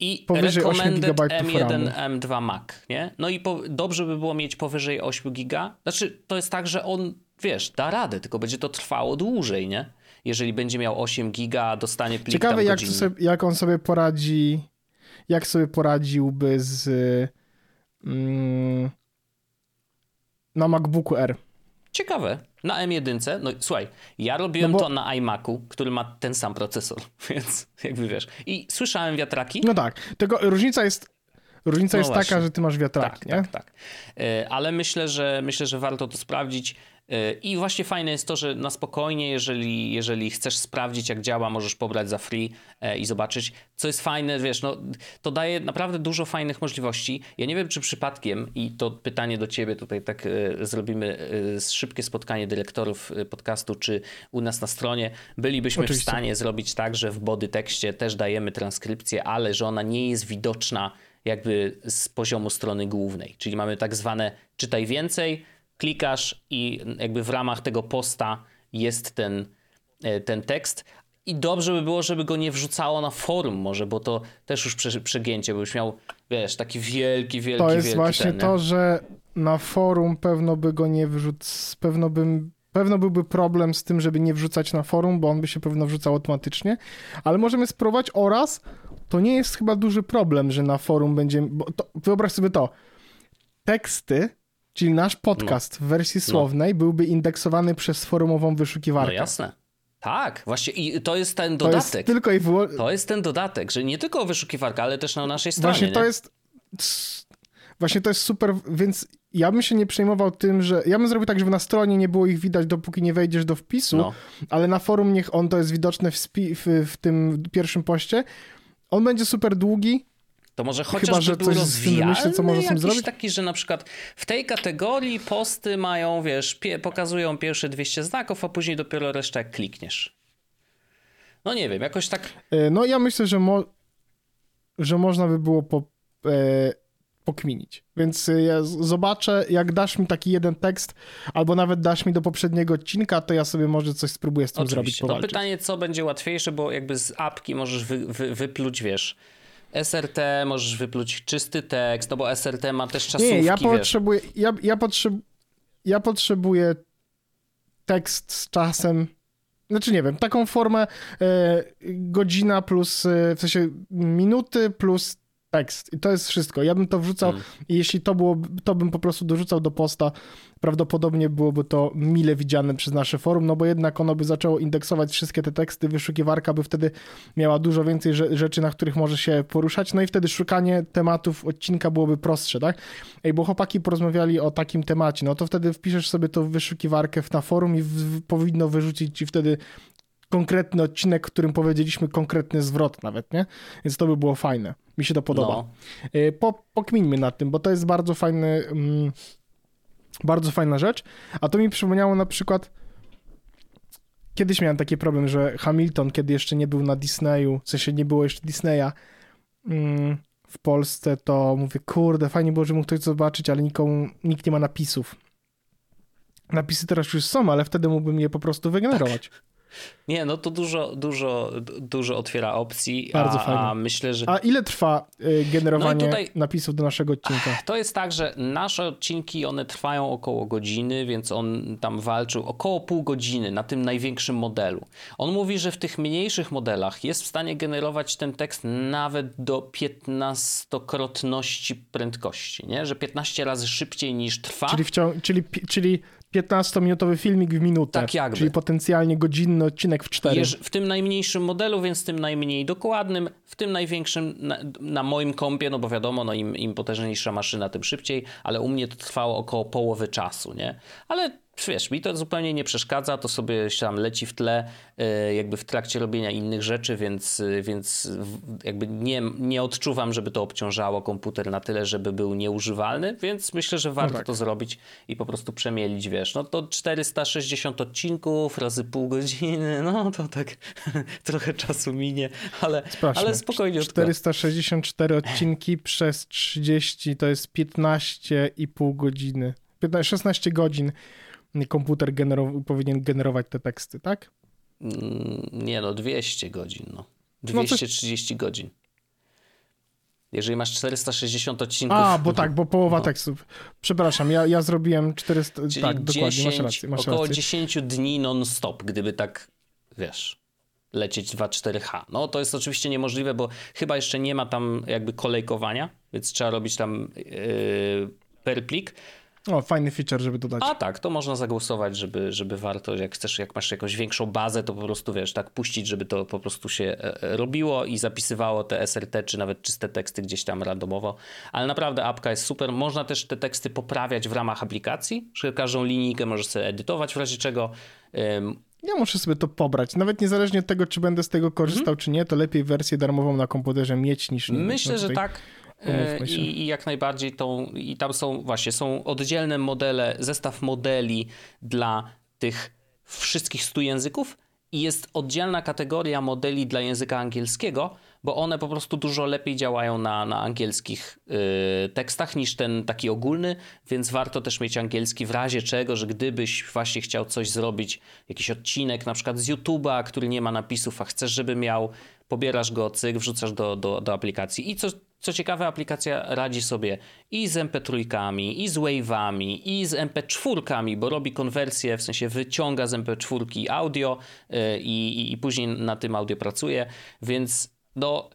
i powyżej recommended M1, M2 Mac, nie? No i po, dobrze by było mieć powyżej 8 giga. Znaczy, to jest tak, że on, wiesz, da radę, tylko będzie to trwało dłużej, nie? Jeżeli będzie miał 8 giga, dostanie plik Ciekawe, jak, sobie, jak on sobie poradzi, jak sobie poradziłby z mm, na MacBooku R. Ciekawe. Na M1, no słuchaj, ja robiłem no bo... to na iMacu, który ma ten sam procesor, więc jakby wiesz. I słyszałem wiatraki. No tak, tylko różnica jest Różnica no jest właśnie. taka, że ty masz wiatraki, tak, nie? Tak, tak. E, ale myślę, że myślę, że warto to sprawdzić. I właśnie fajne jest to, że na spokojnie, jeżeli, jeżeli chcesz sprawdzić, jak działa, możesz pobrać za free e, i zobaczyć. Co jest fajne, wiesz, no, to daje naprawdę dużo fajnych możliwości. Ja nie wiem, czy przypadkiem, i to pytanie do ciebie tutaj tak e, zrobimy e, szybkie spotkanie dyrektorów podcastu, czy u nas na stronie bylibyśmy Oczywiście. w stanie zrobić tak, że w body tekście też dajemy transkrypcję, ale że ona nie jest widoczna jakby z poziomu strony głównej. Czyli mamy tak zwane czytaj więcej, klikasz i jakby w ramach tego posta jest ten, e, ten tekst. I dobrze by było, żeby go nie wrzucało na forum może, bo to też już przegięcie, bo już miał, wiesz, taki wielki, wielki, To jest właśnie ten, to, że na forum pewno by go nie wrzuc... pewno bym Pewno byłby problem z tym, żeby nie wrzucać na forum, bo on by się pewno wrzucał automatycznie, ale możemy spróbować oraz to nie jest chyba duży problem, że na forum będzie. To, wyobraź sobie to. Teksty Czyli nasz podcast no. w wersji no. słownej no. byłby indeksowany przez forumową wyszukiwarkę. No jasne. Tak, właśnie i to jest ten dodatek. To jest, tylko i to jest ten dodatek, że nie tylko wyszukiwarka, ale też na naszej stronie. Właśnie to nie? jest właśnie to jest super, więc ja bym się nie przejmował tym, że ja bym zrobił tak, żeby na stronie nie było ich widać, dopóki nie wejdziesz do wpisu, no. ale na forum niech on to jest widoczne w, w, w tym pierwszym poście. On będzie super długi, to może chociażby Chyba, że był coś rozwijalny, myślę, co może jakiś zrobić? taki, że na przykład w tej kategorii posty mają, wiesz, pokazują pierwsze 200 znaków, a później dopiero resztę jak klikniesz. No nie wiem, jakoś tak... E, no ja myślę, że, mo że można by było po, e, pokminić. Więc e, ja zobaczę, jak dasz mi taki jeden tekst, albo nawet dasz mi do poprzedniego odcinka, to ja sobie może coś spróbuję z tym Oczywiście. zrobić, powalczyć. To pytanie, co będzie łatwiejsze, bo jakby z apki możesz wy, wy, wypluć, wiesz SRT możesz wypluć czysty tekst, no bo SRT ma też czasówki, Nie, ja potrzebuję, ja, ja, potrzeb, ja potrzebuję tekst z czasem, znaczy nie wiem, taką formę e, godzina plus, e, w sensie minuty plus tekst. I to jest wszystko. Ja bym to wrzucał hmm. i jeśli to było, to bym po prostu dorzucał do posta. Prawdopodobnie byłoby to mile widziane przez nasze forum, no bo jednak ono by zaczęło indeksować wszystkie te teksty, wyszukiwarka by wtedy miała dużo więcej rzeczy, na których może się poruszać, no i wtedy szukanie tematów odcinka byłoby prostsze, tak? Ej, bo chłopaki porozmawiali o takim temacie, no to wtedy wpiszesz sobie to w wyszukiwarkę na forum i w, powinno wyrzucić ci wtedy konkretny odcinek, w którym powiedzieliśmy konkretny zwrot nawet, nie? Więc to by było fajne. Mi się to podoba. No. Y, po, pokmińmy nad tym, bo to jest bardzo fajny, mm, bardzo fajna rzecz. A to mi przypomniało na przykład kiedyś miałem taki problem, że Hamilton, kiedy jeszcze nie był na Disneyu, w sensie nie było jeszcze Disneya mm, w Polsce, to mówię, kurde, fajnie było, że mógł ktoś zobaczyć, ale nikomu, nikt nie ma napisów. Napisy teraz już są, ale wtedy mógłbym je po prostu wygenerować. Tak. Nie, no to dużo, dużo, dużo otwiera opcji. Bardzo a, fajnie. A myślę, że. A ile trwa y, generowanie no tutaj... napisów do naszego odcinka? To jest tak, że nasze odcinki one trwają około godziny, więc on tam walczył około pół godziny na tym największym modelu. On mówi, że w tych mniejszych modelach jest w stanie generować ten tekst nawet do 15-krotności prędkości, nie? Że 15 razy szybciej niż trwa. Czyli, wciąż, czyli, czyli 15-minutowy filmik w minutę. Tak jakby. Czyli potencjalnie godzinny odcinek w 4. Jeż, w tym najmniejszym modelu, więc tym najmniej dokładnym, w tym największym na, na moim kompie, no bo wiadomo, no im, im potężniejsza maszyna, tym szybciej, ale u mnie to trwało około połowy czasu, nie? Ale wiesz, mi to zupełnie nie przeszkadza, to sobie tam leci w tle, e, jakby w trakcie robienia innych rzeczy, więc, e, więc jakby nie, nie odczuwam, żeby to obciążało komputer na tyle, żeby był nieużywalny, więc myślę, że warto no tak. to zrobić i po prostu przemielić, wiesz, no to 460 odcinków razy pół godziny, no to tak trochę czasu minie, ale, ale spokojnie. 464 odcinki przez 30 to jest 15,5 godziny. 15, 16 godzin komputer generow powinien generować te teksty, tak? Mm, nie no, 200 godzin, no. 230 no to... godzin. Jeżeli masz 460 odcinków. A, bo tak, bo połowa no. tekstów. Przepraszam, ja, ja zrobiłem 400. Czyli tak, 10, dokładnie, masz rację. Masz około rację. 10 dni non-stop, gdyby tak, wiesz, lecieć 2.4H. No to jest oczywiście niemożliwe, bo chyba jeszcze nie ma tam jakby kolejkowania, więc trzeba robić tam yy, per plik. O, fajny feature, żeby dodać. A tak, to można zagłosować, żeby, żeby warto, jak chcesz, jak masz jakąś większą bazę, to po prostu wiesz, tak puścić, żeby to po prostu się e, e, robiło i zapisywało te SRT, czy nawet czyste teksty gdzieś tam randomowo. Ale naprawdę apka jest super. Można też te teksty poprawiać w ramach aplikacji, że każdą linijkę możesz sobie edytować w razie czego. Ja muszę sobie to pobrać. Nawet niezależnie od tego, czy będę z tego korzystał, mhm. czy nie, to lepiej wersję darmową na komputerze mieć niż nie. Myślę, no że tak. E, I, I, jak najbardziej tą, i tam są właśnie, są oddzielne modele, zestaw modeli dla tych wszystkich stu języków i jest oddzielna kategoria modeli dla języka angielskiego, bo one po prostu dużo lepiej działają na, na angielskich y, tekstach niż ten taki ogólny, więc warto też mieć angielski w razie czego, że gdybyś właśnie chciał coś zrobić, jakiś odcinek na przykład z YouTube'a, który nie ma napisów, a chcesz, żeby miał, pobierasz go, cyk, wrzucasz do, do, do aplikacji. I co, co ciekawe, aplikacja radzi sobie i z MP3, i z Wave'ami, i z MP4, bo robi konwersję, w sensie wyciąga z MP4 audio yy, i, i później na tym audio pracuje, więc no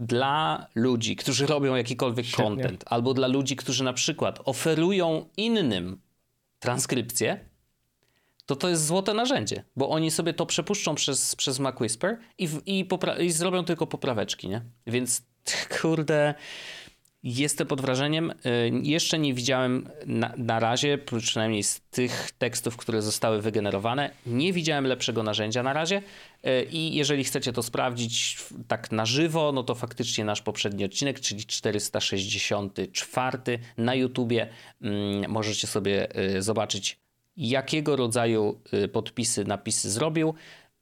dla ludzi, którzy robią jakikolwiek Świetnie. content, albo dla ludzi, którzy na przykład oferują innym transkrypcję, to to jest złote narzędzie, bo oni sobie to przepuszczą przez, przez Mac Whisper i, i, i zrobią tylko popraweczki, nie? Więc kurde, jestem pod wrażeniem. Y, jeszcze nie widziałem na, na, razie, przynajmniej z tych tekstów, które zostały wygenerowane, nie widziałem lepszego narzędzia na razie. Y, I jeżeli chcecie to sprawdzić tak na żywo, no to faktycznie nasz poprzedni odcinek, czyli 464 na YouTubie, mm, możecie sobie y, zobaczyć, jakiego rodzaju podpisy, napisy zrobił.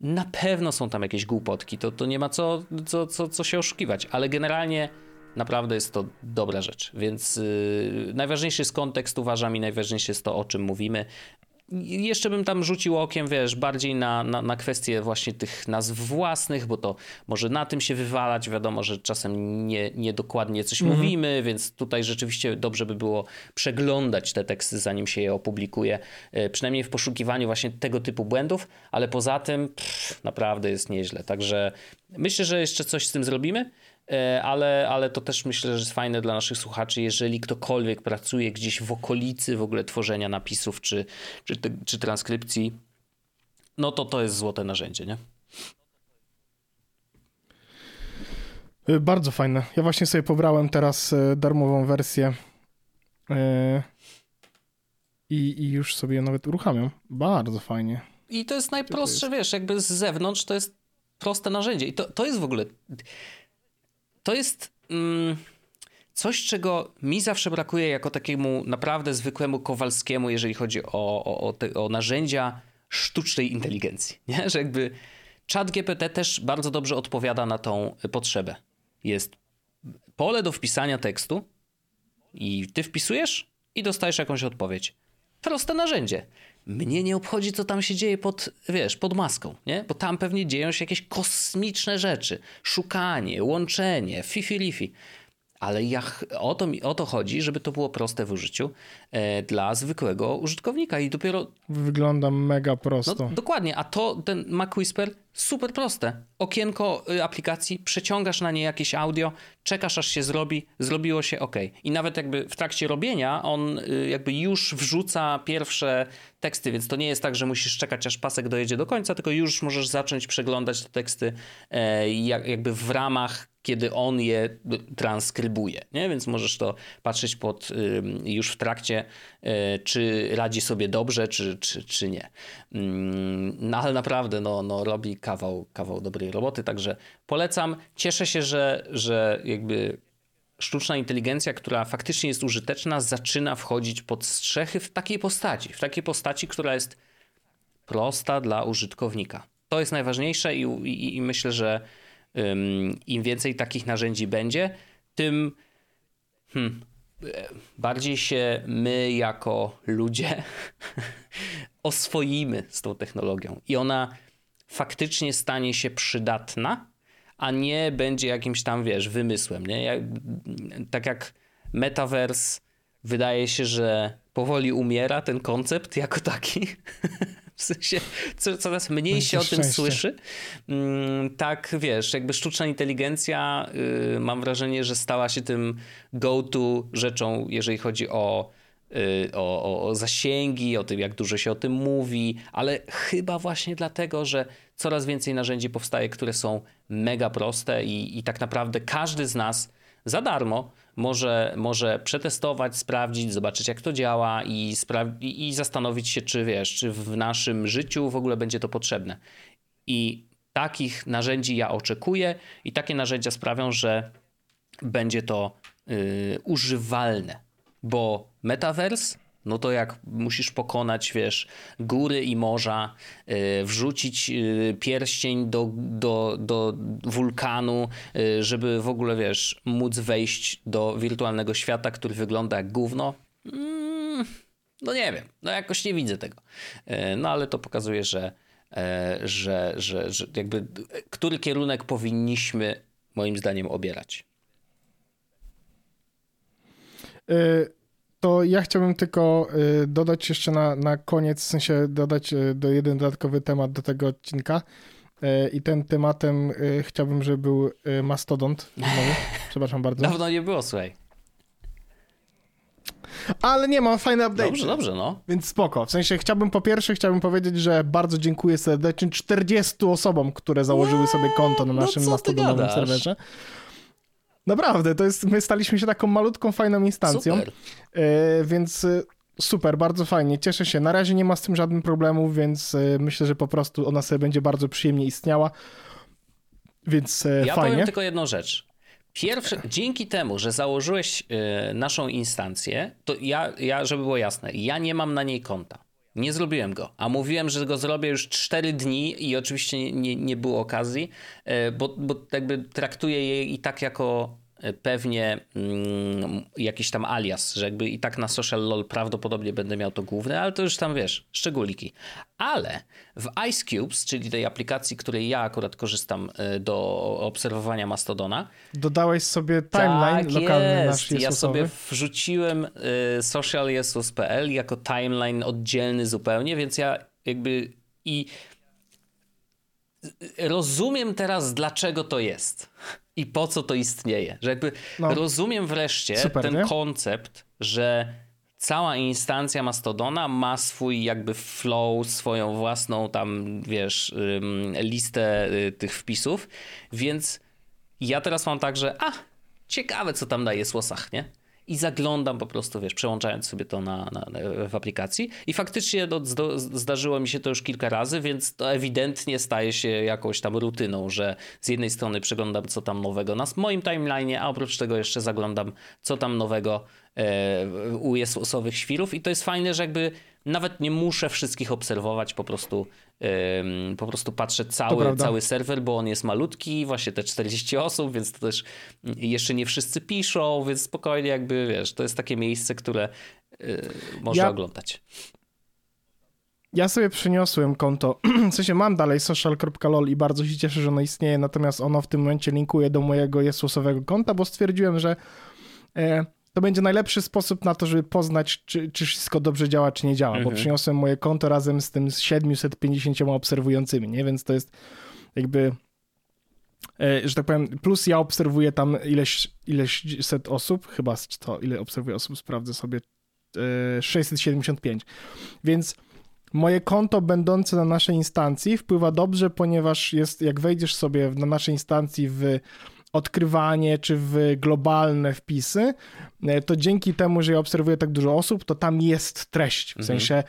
Na pewno są tam jakieś głupotki, to, to nie ma co, co, co, co się oszukiwać, ale generalnie naprawdę jest to dobra rzecz. Więc yy, najważniejszy jest kontekst, uważam, i najważniejsze jest to, o czym mówimy. Jeszcze bym tam rzucił okiem, wiesz, bardziej na, na, na kwestie właśnie tych nazw własnych, bo to może na tym się wywalać. Wiadomo, że czasem nie, nie dokładnie coś mhm. mówimy, więc tutaj rzeczywiście dobrze by było przeglądać te teksty, zanim się je opublikuje. E, przynajmniej w poszukiwaniu właśnie tego typu błędów, ale poza tym pff, naprawdę jest nieźle. Także myślę, że jeszcze coś z tym zrobimy. E, ale, ale to też myślę, że jest fajne dla naszych słuchaczy, jeżeli ktokolwiek pracuje gdzieś w okolicy w ogóle tworzenia napisów czy, czy, czy transkrypcji, no to to jest złote narzędzie, nie? E, bardzo fajne. Ja właśnie sobie pobrałem teraz e, darmową wersję i, i już sobie nawet uruchamiam. Bardzo fajnie. I to jest najprostsze, to jest? wiesz, jakby z zewnątrz to jest proste narzędzie. I to, to jest w ogóle to jest mm, coś, czego mi zawsze brakuje jako takiemu naprawdę zwykłemu Kowalskiemu, jeżeli chodzi o, o, o, te, o narzędzia sztucznej inteligencji. Nie? Że jakby chat GPT też bardzo dobrze odpowiada na tą potrzebę. Jest pole do wpisania tekstu i ty wpisujesz i dostajesz jakąś odpowiedź. Proste narzędzie. Mnie nie obchodzi, co tam się dzieje pod, wiesz, pod maską, nie? Bo tam pewnie dzieją się jakieś kosmiczne rzeczy. Szukanie, łączenie, fifi-lifi. Ale ja, o, to, o to chodzi, żeby to było proste w użyciu e, dla zwykłego użytkownika i dopiero... Wygląda mega prosto. No, dokładnie, a to ten Mac Whisper super proste. Okienko y, aplikacji, przeciągasz na nie jakieś audio, czekasz aż się zrobi, zrobiło się ok. I nawet jakby w trakcie robienia on y, jakby już wrzuca pierwsze teksty, więc to nie jest tak, że musisz czekać aż pasek dojedzie do końca, tylko już możesz zacząć przeglądać te teksty e, jakby w ramach kiedy on je transkrybuje, nie? Więc możesz to patrzeć pod, już w trakcie, e, czy radzi sobie dobrze, czy, czy, czy nie. Mm, no ale naprawdę, no, no robi kawał, kawał dobrej roboty, także polecam. Cieszę się, że, że jakby sztuczna inteligencja, która faktycznie jest użyteczna, zaczyna wchodzić pod strzechy w takiej postaci, w takiej postaci, która jest prosta dla użytkownika. To jest najważniejsze i, i, i myślę, że im więcej takich narzędzi będzie, tym hmm, bardziej się my jako ludzie oswoimy z tą technologią i ona faktycznie stanie się przydatna, a nie będzie jakimś tam, wiesz, wymysłem. Nie? Jak, tak jak metaverse wydaje się, że powoli umiera ten koncept jako taki. W sensie coraz mniej się o tym słyszy. Mm, tak, wiesz, jakby sztuczna inteligencja, yy, mam wrażenie, że stała się tym go-to rzeczą, jeżeli chodzi o, yy, o, o zasięgi, o tym, jak dużo się o tym mówi, ale chyba właśnie dlatego, że coraz więcej narzędzi powstaje, które są mega proste i, i tak naprawdę każdy z nas za darmo może, może przetestować, sprawdzić, zobaczyć jak to działa i, i, i zastanowić się, czy wiesz, czy w naszym życiu w ogóle będzie to potrzebne. I takich narzędzi ja oczekuję i takie narzędzia sprawią, że będzie to yy, używalne, bo metaverse no to jak musisz pokonać, wiesz, góry i morza, yy, wrzucić yy, pierścień do, do, do wulkanu, yy, żeby w ogóle, wiesz, móc wejść do wirtualnego świata, który wygląda jak gówno. Mm, no nie wiem, no jakoś nie widzę tego. Y, no ale to pokazuje, że, y, że, że, że jakby który kierunek powinniśmy moim zdaniem obierać. Y to ja chciałbym tylko y, dodać jeszcze na, na koniec, w sensie dodać y, do jeden dodatkowy temat do tego odcinka. Y, I ten tematem chciałbym, żeby był mastodont. Znowu. Przepraszam bardzo. Dawno nie było, słuchaj. Ale nie, mam fajne update. Dobrze, dobrze, no. Więc spoko. W sensie chciałbym po pierwsze, chciałbym powiedzieć, że bardzo dziękuję serdecznie 40 osobom, które założyły sobie konto na no naszym no mastodonowym serwerze. Naprawdę, to jest, my staliśmy się taką malutką, fajną instancją. Super. E, więc e, super, bardzo fajnie, cieszę się. Na razie nie ma z tym żadnych problemów, więc e, myślę, że po prostu ona sobie będzie bardzo przyjemnie istniała. Więc ja fajnie. powiem tylko jedną rzecz. Pierwszy, dzięki temu, że założyłeś naszą instancję, to ja, ja, żeby było jasne, ja nie mam na niej konta. Nie zrobiłem go, a mówiłem, że go zrobię już 4 dni i oczywiście nie, nie, było okazji, e, bo, bo jakby traktuję je i tak jako pewnie mm, jakiś tam alias, że jakby i tak na social lol prawdopodobnie będę miał to główne, ale to już tam wiesz, szczególiki. Ale w Ice Cubes, czyli tej aplikacji, której ja akurat korzystam e, do obserwowania Mastodona. Dodałeś sobie timeline tak lokalny jest. nasz Jezusowy. Ja sobie wrzuciłem y, socialjesus.pl jako timeline oddzielny zupełnie, więc ja jakby i rozumiem teraz, dlaczego to jest i po co to istnieje. Że jakby no. rozumiem wreszcie Super, ten nie? koncept, że cała instancja Mastodona ma swój jakby flow, swoją własną tam, wiesz, listę y, tych wpisów, więc ja teraz mam tak, że a, ciekawe co tam daje słosach, nie? I zaglądam po prostu, wiesz, przełączając sobie to na, na, w aplikacji. I faktycznie no, zdarzyło mi się to już kilka razy, więc to ewidentnie staje się jakąś tam rutyną, że z jednej strony przeglądam, co tam nowego na moim timeline, a oprócz tego jeszcze zaglądam, co tam nowego E, u Jezusowych świrów i to jest fajne, że jakby nawet nie muszę wszystkich obserwować, po prostu, po prostu patrzę cały, cały serwer, bo on jest malutki, właśnie te 40 osób, więc to też jeszcze nie wszyscy piszą, więc spokojnie jakby, wiesz, to jest takie miejsce, które e, można ja... oglądać. Ja sobie przyniosłem konto, w sensie mam dalej social.lol i bardzo się cieszę, że ono istnieje, natomiast ono w tym momencie linkuje do mojego Jesusowego konta, bo stwierdziłem, że e, to będzie najlepszy sposób na to, żeby poznać, czy, czy wszystko dobrze działa, czy nie działa, mhm. bo przyniosłem moje konto razem z tym 750 obserwującymi, nie? Więc to jest jakby e, że tak powiem, plus ja obserwuję tam ileś, ileś set osób, chyba to, ile obserwuję osób, sprawdzę sobie, 675. Więc moje konto będące na naszej instancji wpływa dobrze, ponieważ jest, jak wejdziesz sobie na naszej instancji w odkrywanie czy w globalne wpisy, e, to dzięki temu, że ja obserwuję tak dużo osób, to tam jest treść. W mhm. sensie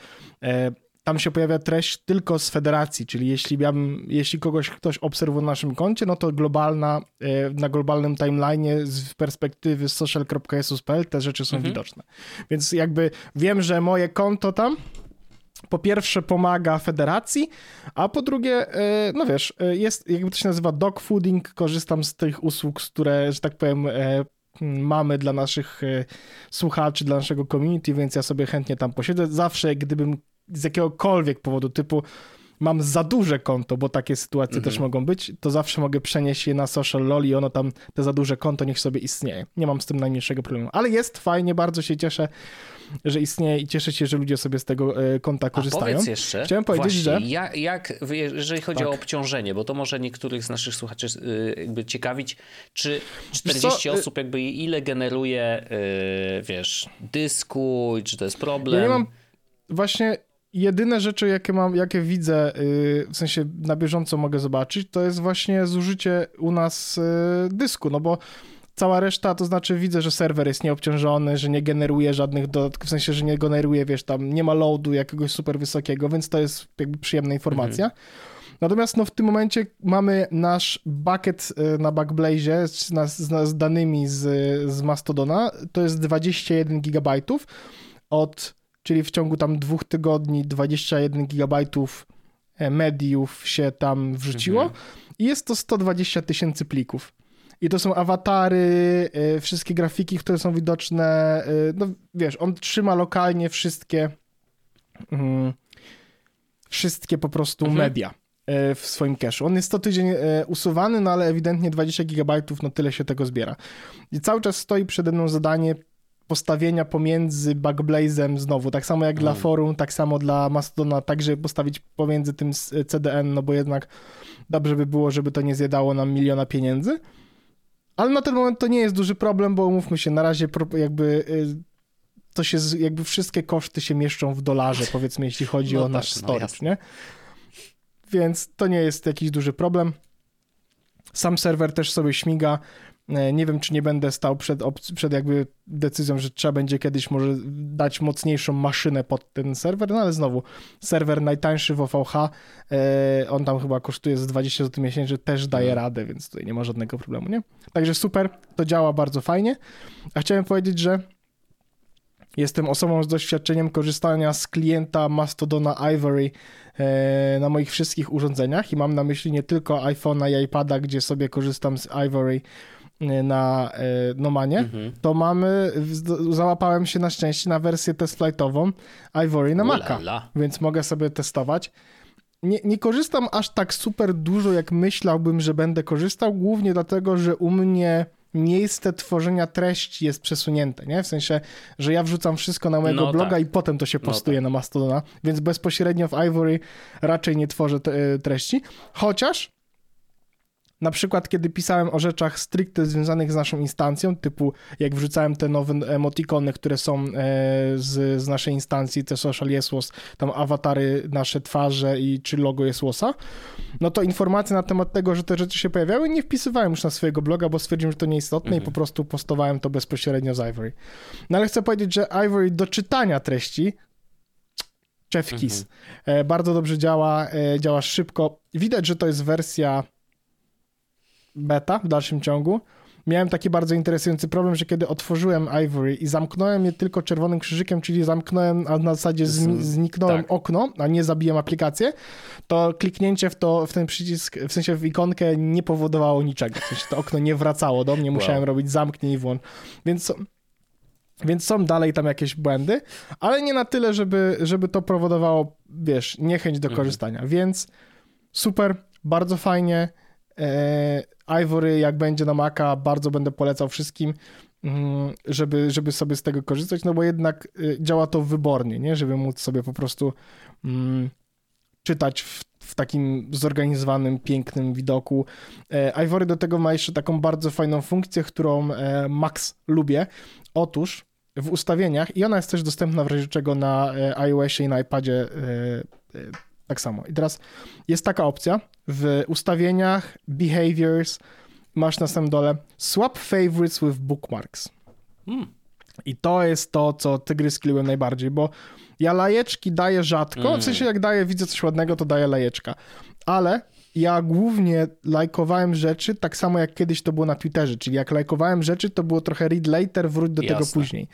e, tam się pojawia treść tylko z federacji, czyli jeśli, ja bym, jeśli kogoś ktoś obserwuje na naszym koncie, no to globalna, e, na globalnym timeline z perspektywy social.jesus.pl te rzeczy są mhm. widoczne. Więc jakby wiem, że moje konto tam po pierwsze pomaga federacji, a po drugie, e, no wiesz, e, jest, jakby to się nazywa dog fooding, korzystam z tych usług, które, że tak powiem, e, mamy dla naszych słuchaczy, dla naszego community, więc ja sobie chętnie tam posiedzę. Zawsze, gdybym z jakiegokolwiek powodu, typu mam za duże konto, bo takie sytuacje też mhm. mogą być, to zawsze mogę przenieść je na social lol i ono tam, te za duże konto niech sobie istnieje. Nie mam z tym najmniejszego problemu. Ale jest fajnie, bardzo się cieszę, że istnieje i cieszę się, że ludzie sobie z tego e, konta korzystają. A powiedz jeszcze, Chciałem powiedzieć, właśnie, że... Jak, jak, jeżeli chodzi tak. o obciążenie, bo to może niektórych z naszych słuchaczy e, jakby ciekawić, czy 40 e, osób jakby ile generuje, wiesz, dysku, czy to jest problem? Ja nie mam... Właśnie jedyne rzeczy, jakie mam, jakie widzę, w sensie na bieżąco mogę zobaczyć, to jest właśnie zużycie u nas dysku, no bo Cała reszta, to znaczy widzę, że serwer jest nieobciążony, że nie generuje żadnych dodatków, w sensie, że nie generuje, wiesz, tam nie ma loadu jakiegoś super wysokiego, więc to jest jakby przyjemna informacja. Mhm. Natomiast no, w tym momencie mamy nasz bucket y, na Backblaze z, z, z danymi z, z Mastodona, to jest 21 GB od, czyli w ciągu tam dwóch tygodni 21 GB e, mediów się tam wrzuciło mhm. i jest to 120 tysięcy plików. I to są awatary, y, wszystkie grafiki, które są widoczne. Y, no wiesz, on trzyma lokalnie wszystkie, mm, wszystkie po prostu mhm. media y, w swoim cache'u. On jest co tydzień usuwany, no ale ewidentnie 20 GB, no tyle się tego zbiera. I cały czas stoi przede mną zadanie postawienia pomiędzy Backblaze'em znowu, tak samo jak dla mhm. forum, tak samo dla Mastodona, także postawić pomiędzy tym CDN, no bo jednak dobrze by było, żeby to nie zjadało nam miliona pieniędzy. Ale na ten moment to nie jest duży problem, bo umówmy się, na razie jakby y, to się, jakby wszystkie koszty się mieszczą w dolarze, powiedzmy, jeśli chodzi no o tak, nasz no storage, no nie? Więc to nie jest jakiś duży problem. Sam serwer też sobie śmiga. E, nie wiem, czy nie będę stał przed, przed jakby decyzją, że trzeba będzie kiedyś może dać mocniejszą maszynę pod ten serwer, no ale znowu, serwer najtańszy w OVH, e, on tam chyba kosztuje z 20 zł miesięcznie, też daje mhm. radę, więc tutaj nie ma żadnego problemu, nie? Także super, to działa bardzo fajnie. A chciałem powiedzieć, że Jestem osobą z doświadczeniem korzystania z klienta Mastodona Ivory e, na moich wszystkich urządzeniach i mam na myśli nie tylko iPhone'a i iPada, gdzie sobie korzystam z Ivory na e, Nomanie, mhm. to mamy, załapałem się na szczęście na wersję test flightową Ivory na Maca, więc mogę sobie testować. Nie, nie korzystam aż tak super dużo, jak myślałbym, że będę korzystał, głównie dlatego, że u mnie miejsce tworzenia treści jest przesunięte, nie? W sensie, że ja wrzucam wszystko na mojego no bloga tak. i potem to się no postuje no tak. na Mastodona, więc bezpośrednio w Ivory raczej nie tworzę te, treści, chociaż na przykład, kiedy pisałem o rzeczach stricte związanych z naszą instancją, typu jak wrzucałem te nowe emotikony, które są e, z, z naszej instancji, te social Jesłos, tam awatary, nasze twarze i czy logo Jesłosa, no to informacje na temat tego, że te rzeczy się pojawiały, nie wpisywałem już na swojego bloga, bo stwierdziłem, że to nieistotne mhm. i po prostu postowałem to bezpośrednio z Ivory. No ale chcę powiedzieć, że Ivory do czytania treści Chef Kiss. Mhm. E, bardzo dobrze działa, e, działa szybko. Widać, że to jest wersja beta w dalszym ciągu, miałem taki bardzo interesujący problem, że kiedy otworzyłem Ivory i zamknąłem je tylko czerwonym krzyżykiem, czyli zamknąłem, a na zasadzie zniknąłem tak. okno, a nie zabiłem aplikację, to kliknięcie w, to, w ten przycisk, w sensie w ikonkę nie powodowało niczego. W sensie to okno nie wracało do mnie, musiałem wow. robić zamknij i włącz. Więc więc są dalej tam jakieś błędy, ale nie na tyle, żeby, żeby to powodowało, wiesz, niechęć do mhm. korzystania. Więc super, bardzo fajnie. E, Ivory, jak będzie na Maca, bardzo będę polecał wszystkim. mm, żeby, żeby sobie z tego korzystać, no bo jednak y, działa to wybornie, nie? Żeby móc sobie po prostu mm, czytać w, w, takim zorganizowanym, pięknym widoku. E, Ivory do tego ma jeszcze taką bardzo fajną funkcję, którą e, Max lubię. Otóż w ustawieniach, i ona jest też dostępna w razie czego na iOSie i na iPadzie tak samo. I teraz jest taka opcja w ustawieniach, behaviors, masz na samym dole swap favorites with bookmarks. Hmm. I to jest to, co tygryski lubią najbardziej, bo ja lajeczki daję rzadko, mm. w sensie jak daję, widzę coś ładnego, to daję lajeczka. Ale ja głównie lajkowałem rzeczy tak samo jak kiedyś to było na Twitterze, czyli jak lajkowałem rzeczy, to było trochę read later, wróć do Jasne. tego później.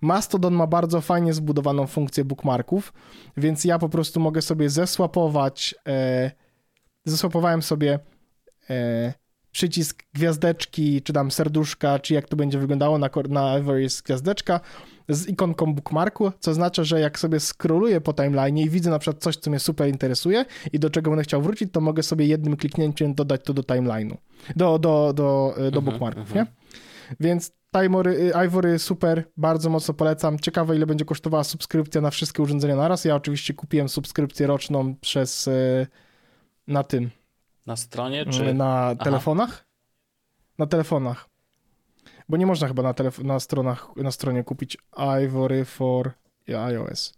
Mastodon ma bardzo fajnie zbudowaną funkcję bookmarków, więc ja po prostu mogę sobie zesłapować, e, zesłapowałem sobie e, przycisk gwiazdeczki, czy tam serduszka, czy jak to będzie wyglądało na, na Everest gwiazdeczka, z ikonką bookmarku, co oznacza, że jak sobie scrolluję po timeline i widzę na przykład coś, co mnie super interesuje i do czego będę chciał wrócić, to mogę sobie jednym kliknięciem dodać to do timeline'u, do, do, do, do mhm, bookmarków, -huh. nie? Więc Timery, Ivory super, bardzo mocno polecam. Ciekawe, ile będzie kosztowała subskrypcja na wszystkie urządzenia naraz. Ja oczywiście kupiłem subskrypcję roczną przez e, na tym. Na stronie czy? Na telefonach. Na telefonach. Bo nie można chyba na, na stronach, na stronie kupić Ivory for iOS.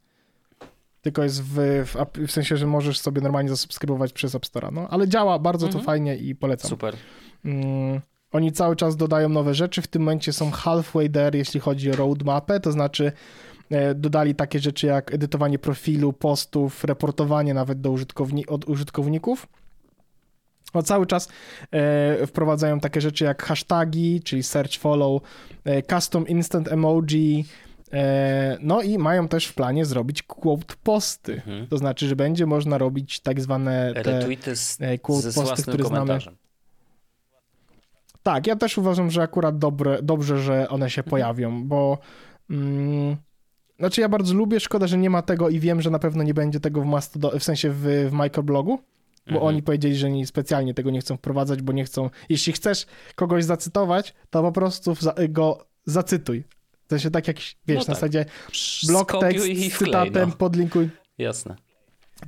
Tylko jest w, w, w, sensie, że możesz sobie normalnie zasubskrybować przez App Store. No, ale działa bardzo mhm. to fajnie i polecam. Super. Mm, oni cały czas dodają nowe rzeczy. W tym momencie są halfway there, jeśli chodzi o roadmapę, to znaczy e, dodali takie rzeczy jak edytowanie profilu, postów, reportowanie nawet do użytkowni od użytkowników. No, cały czas e, wprowadzają takie rzeczy jak hasztagi, czyli search, follow, e, custom instant emoji, e, no i mają też w planie zrobić quote posty. Mhm. To znaczy, że będzie można robić tak zwane te Retweety z, e, quote posty, które znamy. Tak, ja też uważam, że akurat dobre, dobrze, że one się mhm. pojawią, bo mm, znaczy ja bardzo lubię, szkoda, że nie ma tego i wiem, że na pewno nie będzie tego w, Mastodon, w sensie w, w microblogu, bo mhm. oni powiedzieli, że nie, specjalnie tego nie chcą wprowadzać, bo nie chcą. Jeśli chcesz kogoś zacytować, to po prostu go zacytuj. W sensie tak jak, wiesz, no tak. na zasadzie blok tekst z cytatem, no. podlinkuj. Jasne.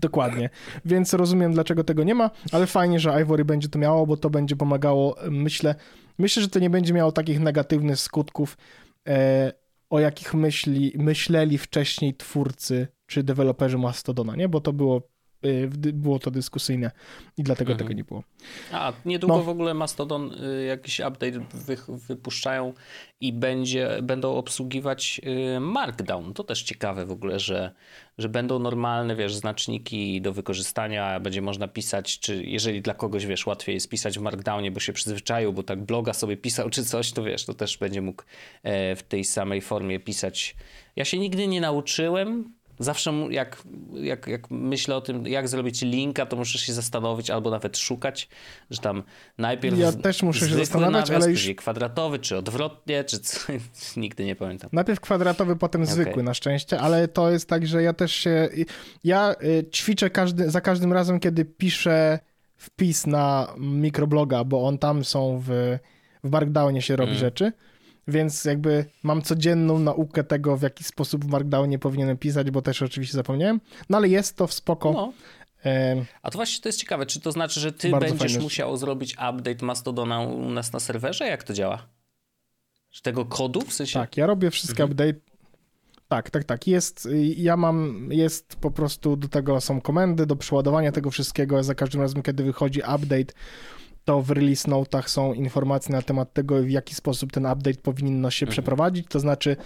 Dokładnie. Więc rozumiem, dlaczego tego nie ma, ale fajnie, że Ivory będzie to miało, bo to będzie pomagało, myślę, myślę, że to nie będzie miało takich negatywnych skutków, e, o jakich myśli, myśleli wcześniej twórcy czy deweloperzy Mastodona, nie? Bo to było było to dyskusyjne i dlatego mhm. tego nie było. A niedługo no. w ogóle Mastodon y, jakiś update wy, wypuszczają i będzie, będą obsługiwać y, Markdown. To też ciekawe w ogóle, że, że będą normalne, wiesz, znaczniki do wykorzystania, będzie można pisać, czy jeżeli dla kogoś, wiesz, łatwiej jest pisać w Markdownie, bo się przyzwyczaił, bo tak bloga sobie pisał czy coś, to wiesz, to też będzie mógł e, w tej samej formie pisać. Ja się nigdy nie nauczyłem, zawsze jak, jak, jak myślę o tym, jak zrobić linka, to muszę się zastanowić albo nawet szukać, że tam najpierw Ja też muszę się zastanawiać, nawias, ale już... kwadratowy, czy odwrotnie, czy co, nigdy nie pamiętam. Najpierw kwadratowy, potem okay. zwykły na szczęście, ale to jest tak, że ja też się... Ja y, ćwiczę każdy, za każdym razem, kiedy piszę wpis na mikrobloga, bo on tam są w, w Markdownie się robi mm. rzeczy, więc jakby mam codzienną naukę tego, w jaki sposób w Markdownie powinienem pisać, bo też oczywiście zapomniałem, no ale jest to w spoko. No. A to właśnie to jest ciekawe, czy to znaczy, że ty będziesz musiał zrobić update Mastodona u nas na serwerze? Jak to działa? Czy tego kodu w sensie? Tak, ja robię wszystkie mhm. update. Tak, tak, tak. Jest, ja mam, jest po prostu do tego są komendy, do przeładowania tego wszystkiego. Za każdym razem, kiedy wychodzi update, to w release notach są informacje na temat tego, w jaki sposób ten update powinno się mhm. przeprowadzić. To znaczy,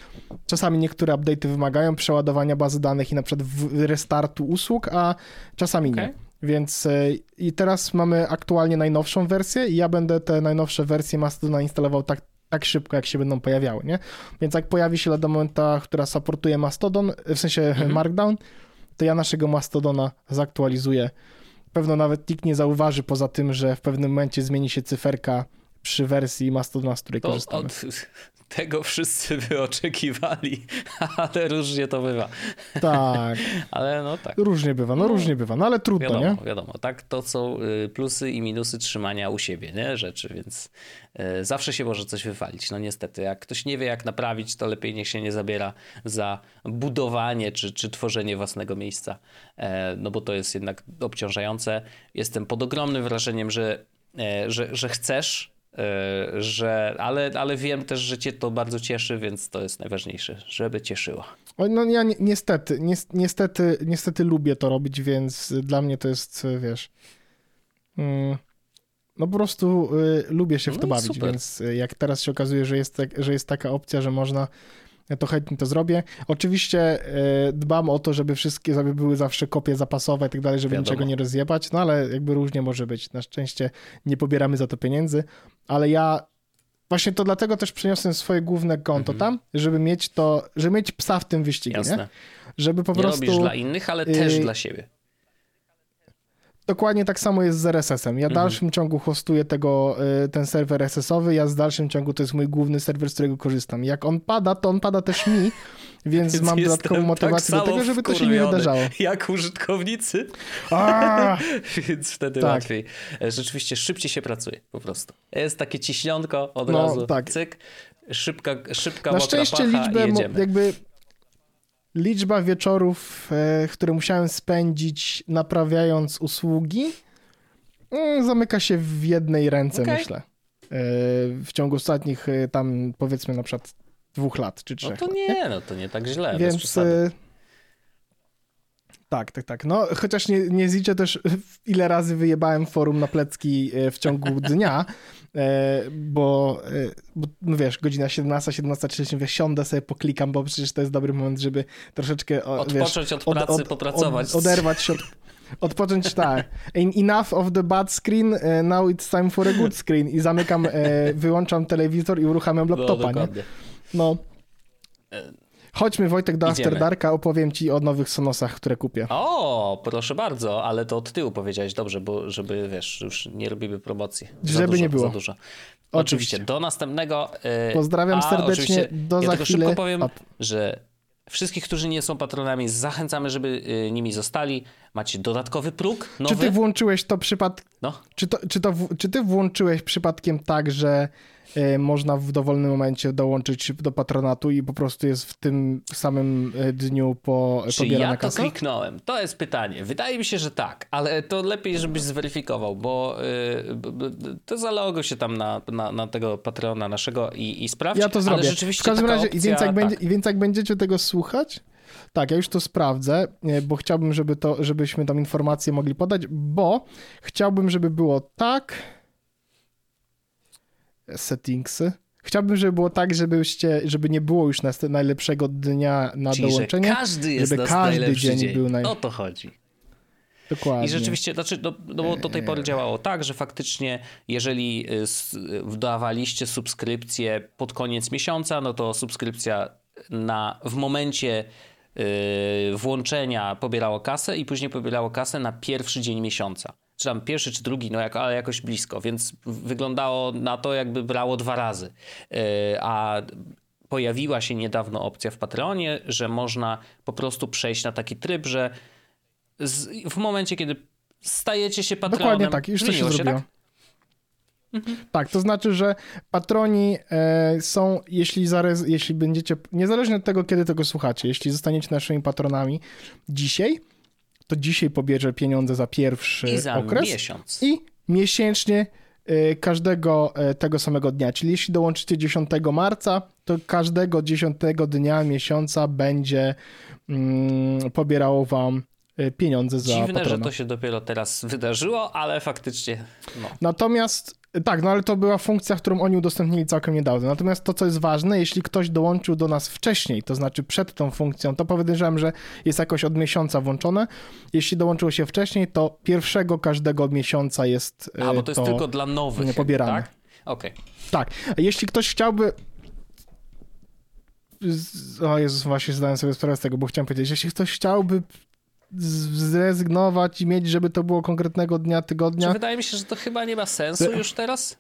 czasami niektóre update'y wymagają przeładowania bazy danych i na przykład restartu usług, a czasami okay. nie. Więc e, i teraz mamy aktualnie najnowszą wersję i ja będę te najnowsze wersje Mastodona instalował tak, tak szybko, jak się będą pojawiały, nie? Więc jak pojawi się lada momenta, która supportuje Mastodon, w sensie mhm. Markdown, to ja naszego Mastodona zaktualizuję pewno nawet nikt nie zauważy, poza tym, że w pewnym momencie zmieni się cyferka przy wersji Mastodona, z której to korzystamy. Od, tego wszyscy by oczekiwali, ale różnie to bywa. Tak. ale no tak. Różnie bywa, no, no różnie bywa, no ale trudno, wiadomo, nie? Wiadomo, tak, to są y, plusy i minusy trzymania u siebie, nie, rzeczy, więc y, zawsze się może coś wywalić, no niestety. Jak ktoś nie wie, jak naprawić, to lepiej niech się nie zabiera za budowanie czy, czy tworzenie własnego miejsca, e, no bo to jest jednak obciążające. Jestem pod ogromnym wrażeniem, że, e, że, że chcesz że, ale, ale wiem też, że cię to bardzo cieszy, więc to jest najważniejsze, żeby cieszyło. No ja ni niestety, ni niestety, niestety lubię to robić, więc dla mnie to jest, wiesz, mm, no po prostu y, lubię się w to no bawić, super. więc jak teraz się okazuje, że jest, tak, że jest taka opcja, że można ja to chętnie to zrobię. Oczywiście e, dbam o to, żeby wszystkie, żeby były zawsze kopie zapasowe i tak dalej, żeby Wiadomo. niczego nie rozjebać, no ale jakby różnie może być. Na szczęście nie pobieramy za to pieniędzy, ale ja właśnie to dlatego też przeniosłem swoje główne konto mhm. tam, żeby mieć to, żeby mieć psa w tym wyścigu, Jasne. nie? Żeby po nie prostu... robisz dla innych, ale też y dla siebie. Dokładnie tak samo jest z RSS-em. Ja w mhm. dalszym ciągu hostuję tego, y, ten serwer RSS-owy, ja z dalszym ciągu to jest mój główny serwer, z którego korzystam. Jak on pada, to on pada też mi, więc, więc mam dodatkową tak motywację tak do tego, żeby to się nie wydarzało. Jak użytkownicy. więc wtedy tak. łatwiej. E, rzeczywiście szybciej się pracuje po prostu. Jest takie ciśnionko od no, razu, tak. cyk, szybka, szybka Na szczęście liczbę jakby liczba wieczorów, e, które musiałem spędzić naprawiając usługi, mm, zamyka się w jednej ręce, okay. myślę. E, w ciągu ostatnich e, tam powiedzmy na przykład dwóch lat czy trzech. No to nie, no to nie tak źle. Więc tak, tak, tak. No, chociaż nie, nie zliczę też, ile razy wyjebałem forum na plecki w ciągu dnia, bo, e, bo no wiesz, godzina 17, 17.30, siądę sobie, poklikam, bo przecież to jest dobry moment, żeby troszeczkę Odpocząć wiesz, od pracy, od, od, popracować. Od, oderwać się od, Odpocząć tak. Enough of the bad screen, e, now it's time for a good screen. I zamykam, wyłączam telewizor i uruchamiam laptopa, no, nie? No. Chodźmy Wojtek do Idziemy. After Darka, opowiem ci o nowych Sonosach, które kupię. O, proszę bardzo, ale to od tyłu powiedziałeś dobrze, bo żeby, wiesz, już nie robimy promocji. Za żeby dużo, nie było. Za dużo. Oczywiście. oczywiście. Do następnego. Yy, Pozdrawiam serdecznie, do ja za tylko chwilę. szybko powiem, że wszystkich, którzy nie są patronami, zachęcamy, żeby y, nimi zostali. Macie dodatkowy próg nowy. Czy ty włączyłeś to przypadkiem? No. Czy, to, czy, to, czy ty włączyłeś przypadkiem tak, że można w dowolnym momencie dołączyć do patronatu i po prostu jest w tym samym e, dniu po Czy ja to kliknąłem? To jest pytanie. Wydaje mi się, że tak, ale to lepiej, żebyś zweryfikował, bo yy, to zalogo się tam na, na, na, tego patrona naszego i, i sprawdź. Ja to zrobię. Ale rzeczywiście w każdym razie, opcja, więc, jak tak. będzie, więc jak będziecie tego słuchać, tak, ja już to sprawdzę, bo chciałbym, żeby to, żebyśmy tam informacje mogli podać, bo chciałbym, żeby było tak settingsy. Chciałbym, żeby było tak, żebyście, żeby nie było już najlepszego dnia na Czyli, dołączenie. Że każdy jest żeby każdy dzień, dzień, był naj... O to chodzi. Dokładnie. I rzeczywiście, znaczy, no, no bo do tej pory działało tak, że faktycznie jeżeli y, dawaliście subskrypcję pod koniec miesiąca, no to subskrypcja na, w momencie yy, włączenia pobierało kasę i później pobierało kasę na pierwszy dzień miesiąca czy tam pierwszy, czy drugi, no jak, ale jakoś blisko, więc wyglądało na to, jakby brało dwa razy. E, a pojawiła się niedawno opcja w Patreonie, że można po prostu przejść na taki tryb, że z, w momencie, kiedy stajecie się patronem... Dokładnie tak, już to się zrobiło. Tak? Mhm. Tak, to znaczy, że patroni e, są, jeśli, zarez, jeśli będziecie, niezależnie od tego, kiedy tego słuchacie, jeśli zostaniecie naszymi patronami dzisiaj, to dzisiaj pobierze pieniądze za pierwszy I za okres. miesiąc. I miesięcznie e, każdego e, tego samego dnia. Czyli jeśli dołączycie 10 marca, to każdego 10 dnia miesiąca będzie mm, pobierało wam e, pieniądze za Dziwne, patrona. że to się dopiero teraz wydarzyło, ale faktycznie no. Natomiast tak, no ale to była funkcja, którą oni udostępnili całkiem niedawno. Natomiast to, co jest ważne, jeśli ktoś dołączył do nas wcześniej, to znaczy przed tą funkcją, to powiedziałem, że jest jakoś od miesiąca włączone. Jeśli dołączyło się wcześniej, to pierwszego każdego miesiąca jest A, bo to, to jest tylko dla nowych, pobierane. tak? Okej. Okay. Tak. Jeśli ktoś chciałby o Jezus, właśnie zdałem sobie sprawę z tego, bo chciałem powiedzieć, jeśli ktoś chciałby zrezygnować i mieć, żeby to było konkretnego dnia, tygodnia. Czy wydaje mi się, że to chyba nie ma sensu już teraz?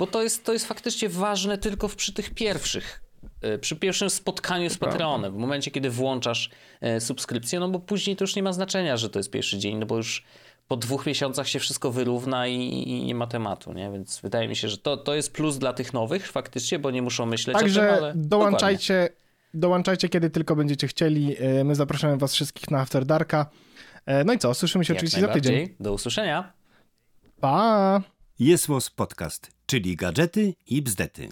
bo to jest, to jest faktycznie ważne tylko przy tych pierwszych e, przy pierwszym spotkaniu z Patreonem, w momencie, kiedy włączasz e, subskrypcję, no bo później to już nie ma znaczenia, że to jest pierwszy dzień, no bo już po dwóch miesiącach się wszystko wyrówna i, i, nie ma tematu, nie? Więc wydaje mi się, że to, to jest plus dla tych nowych faktycznie, bo nie muszą myśleć Także o tym, ale dołączajcie, dołączajcie kiedy tylko będziecie chcieli. E, my zapraszamy was wszystkich na After Darka. E, no i co, słyszymy się Jak oczywiście za tydzień. Do usłyszenia. Pa! Jest Podcast, czyli gadżety i bzdety.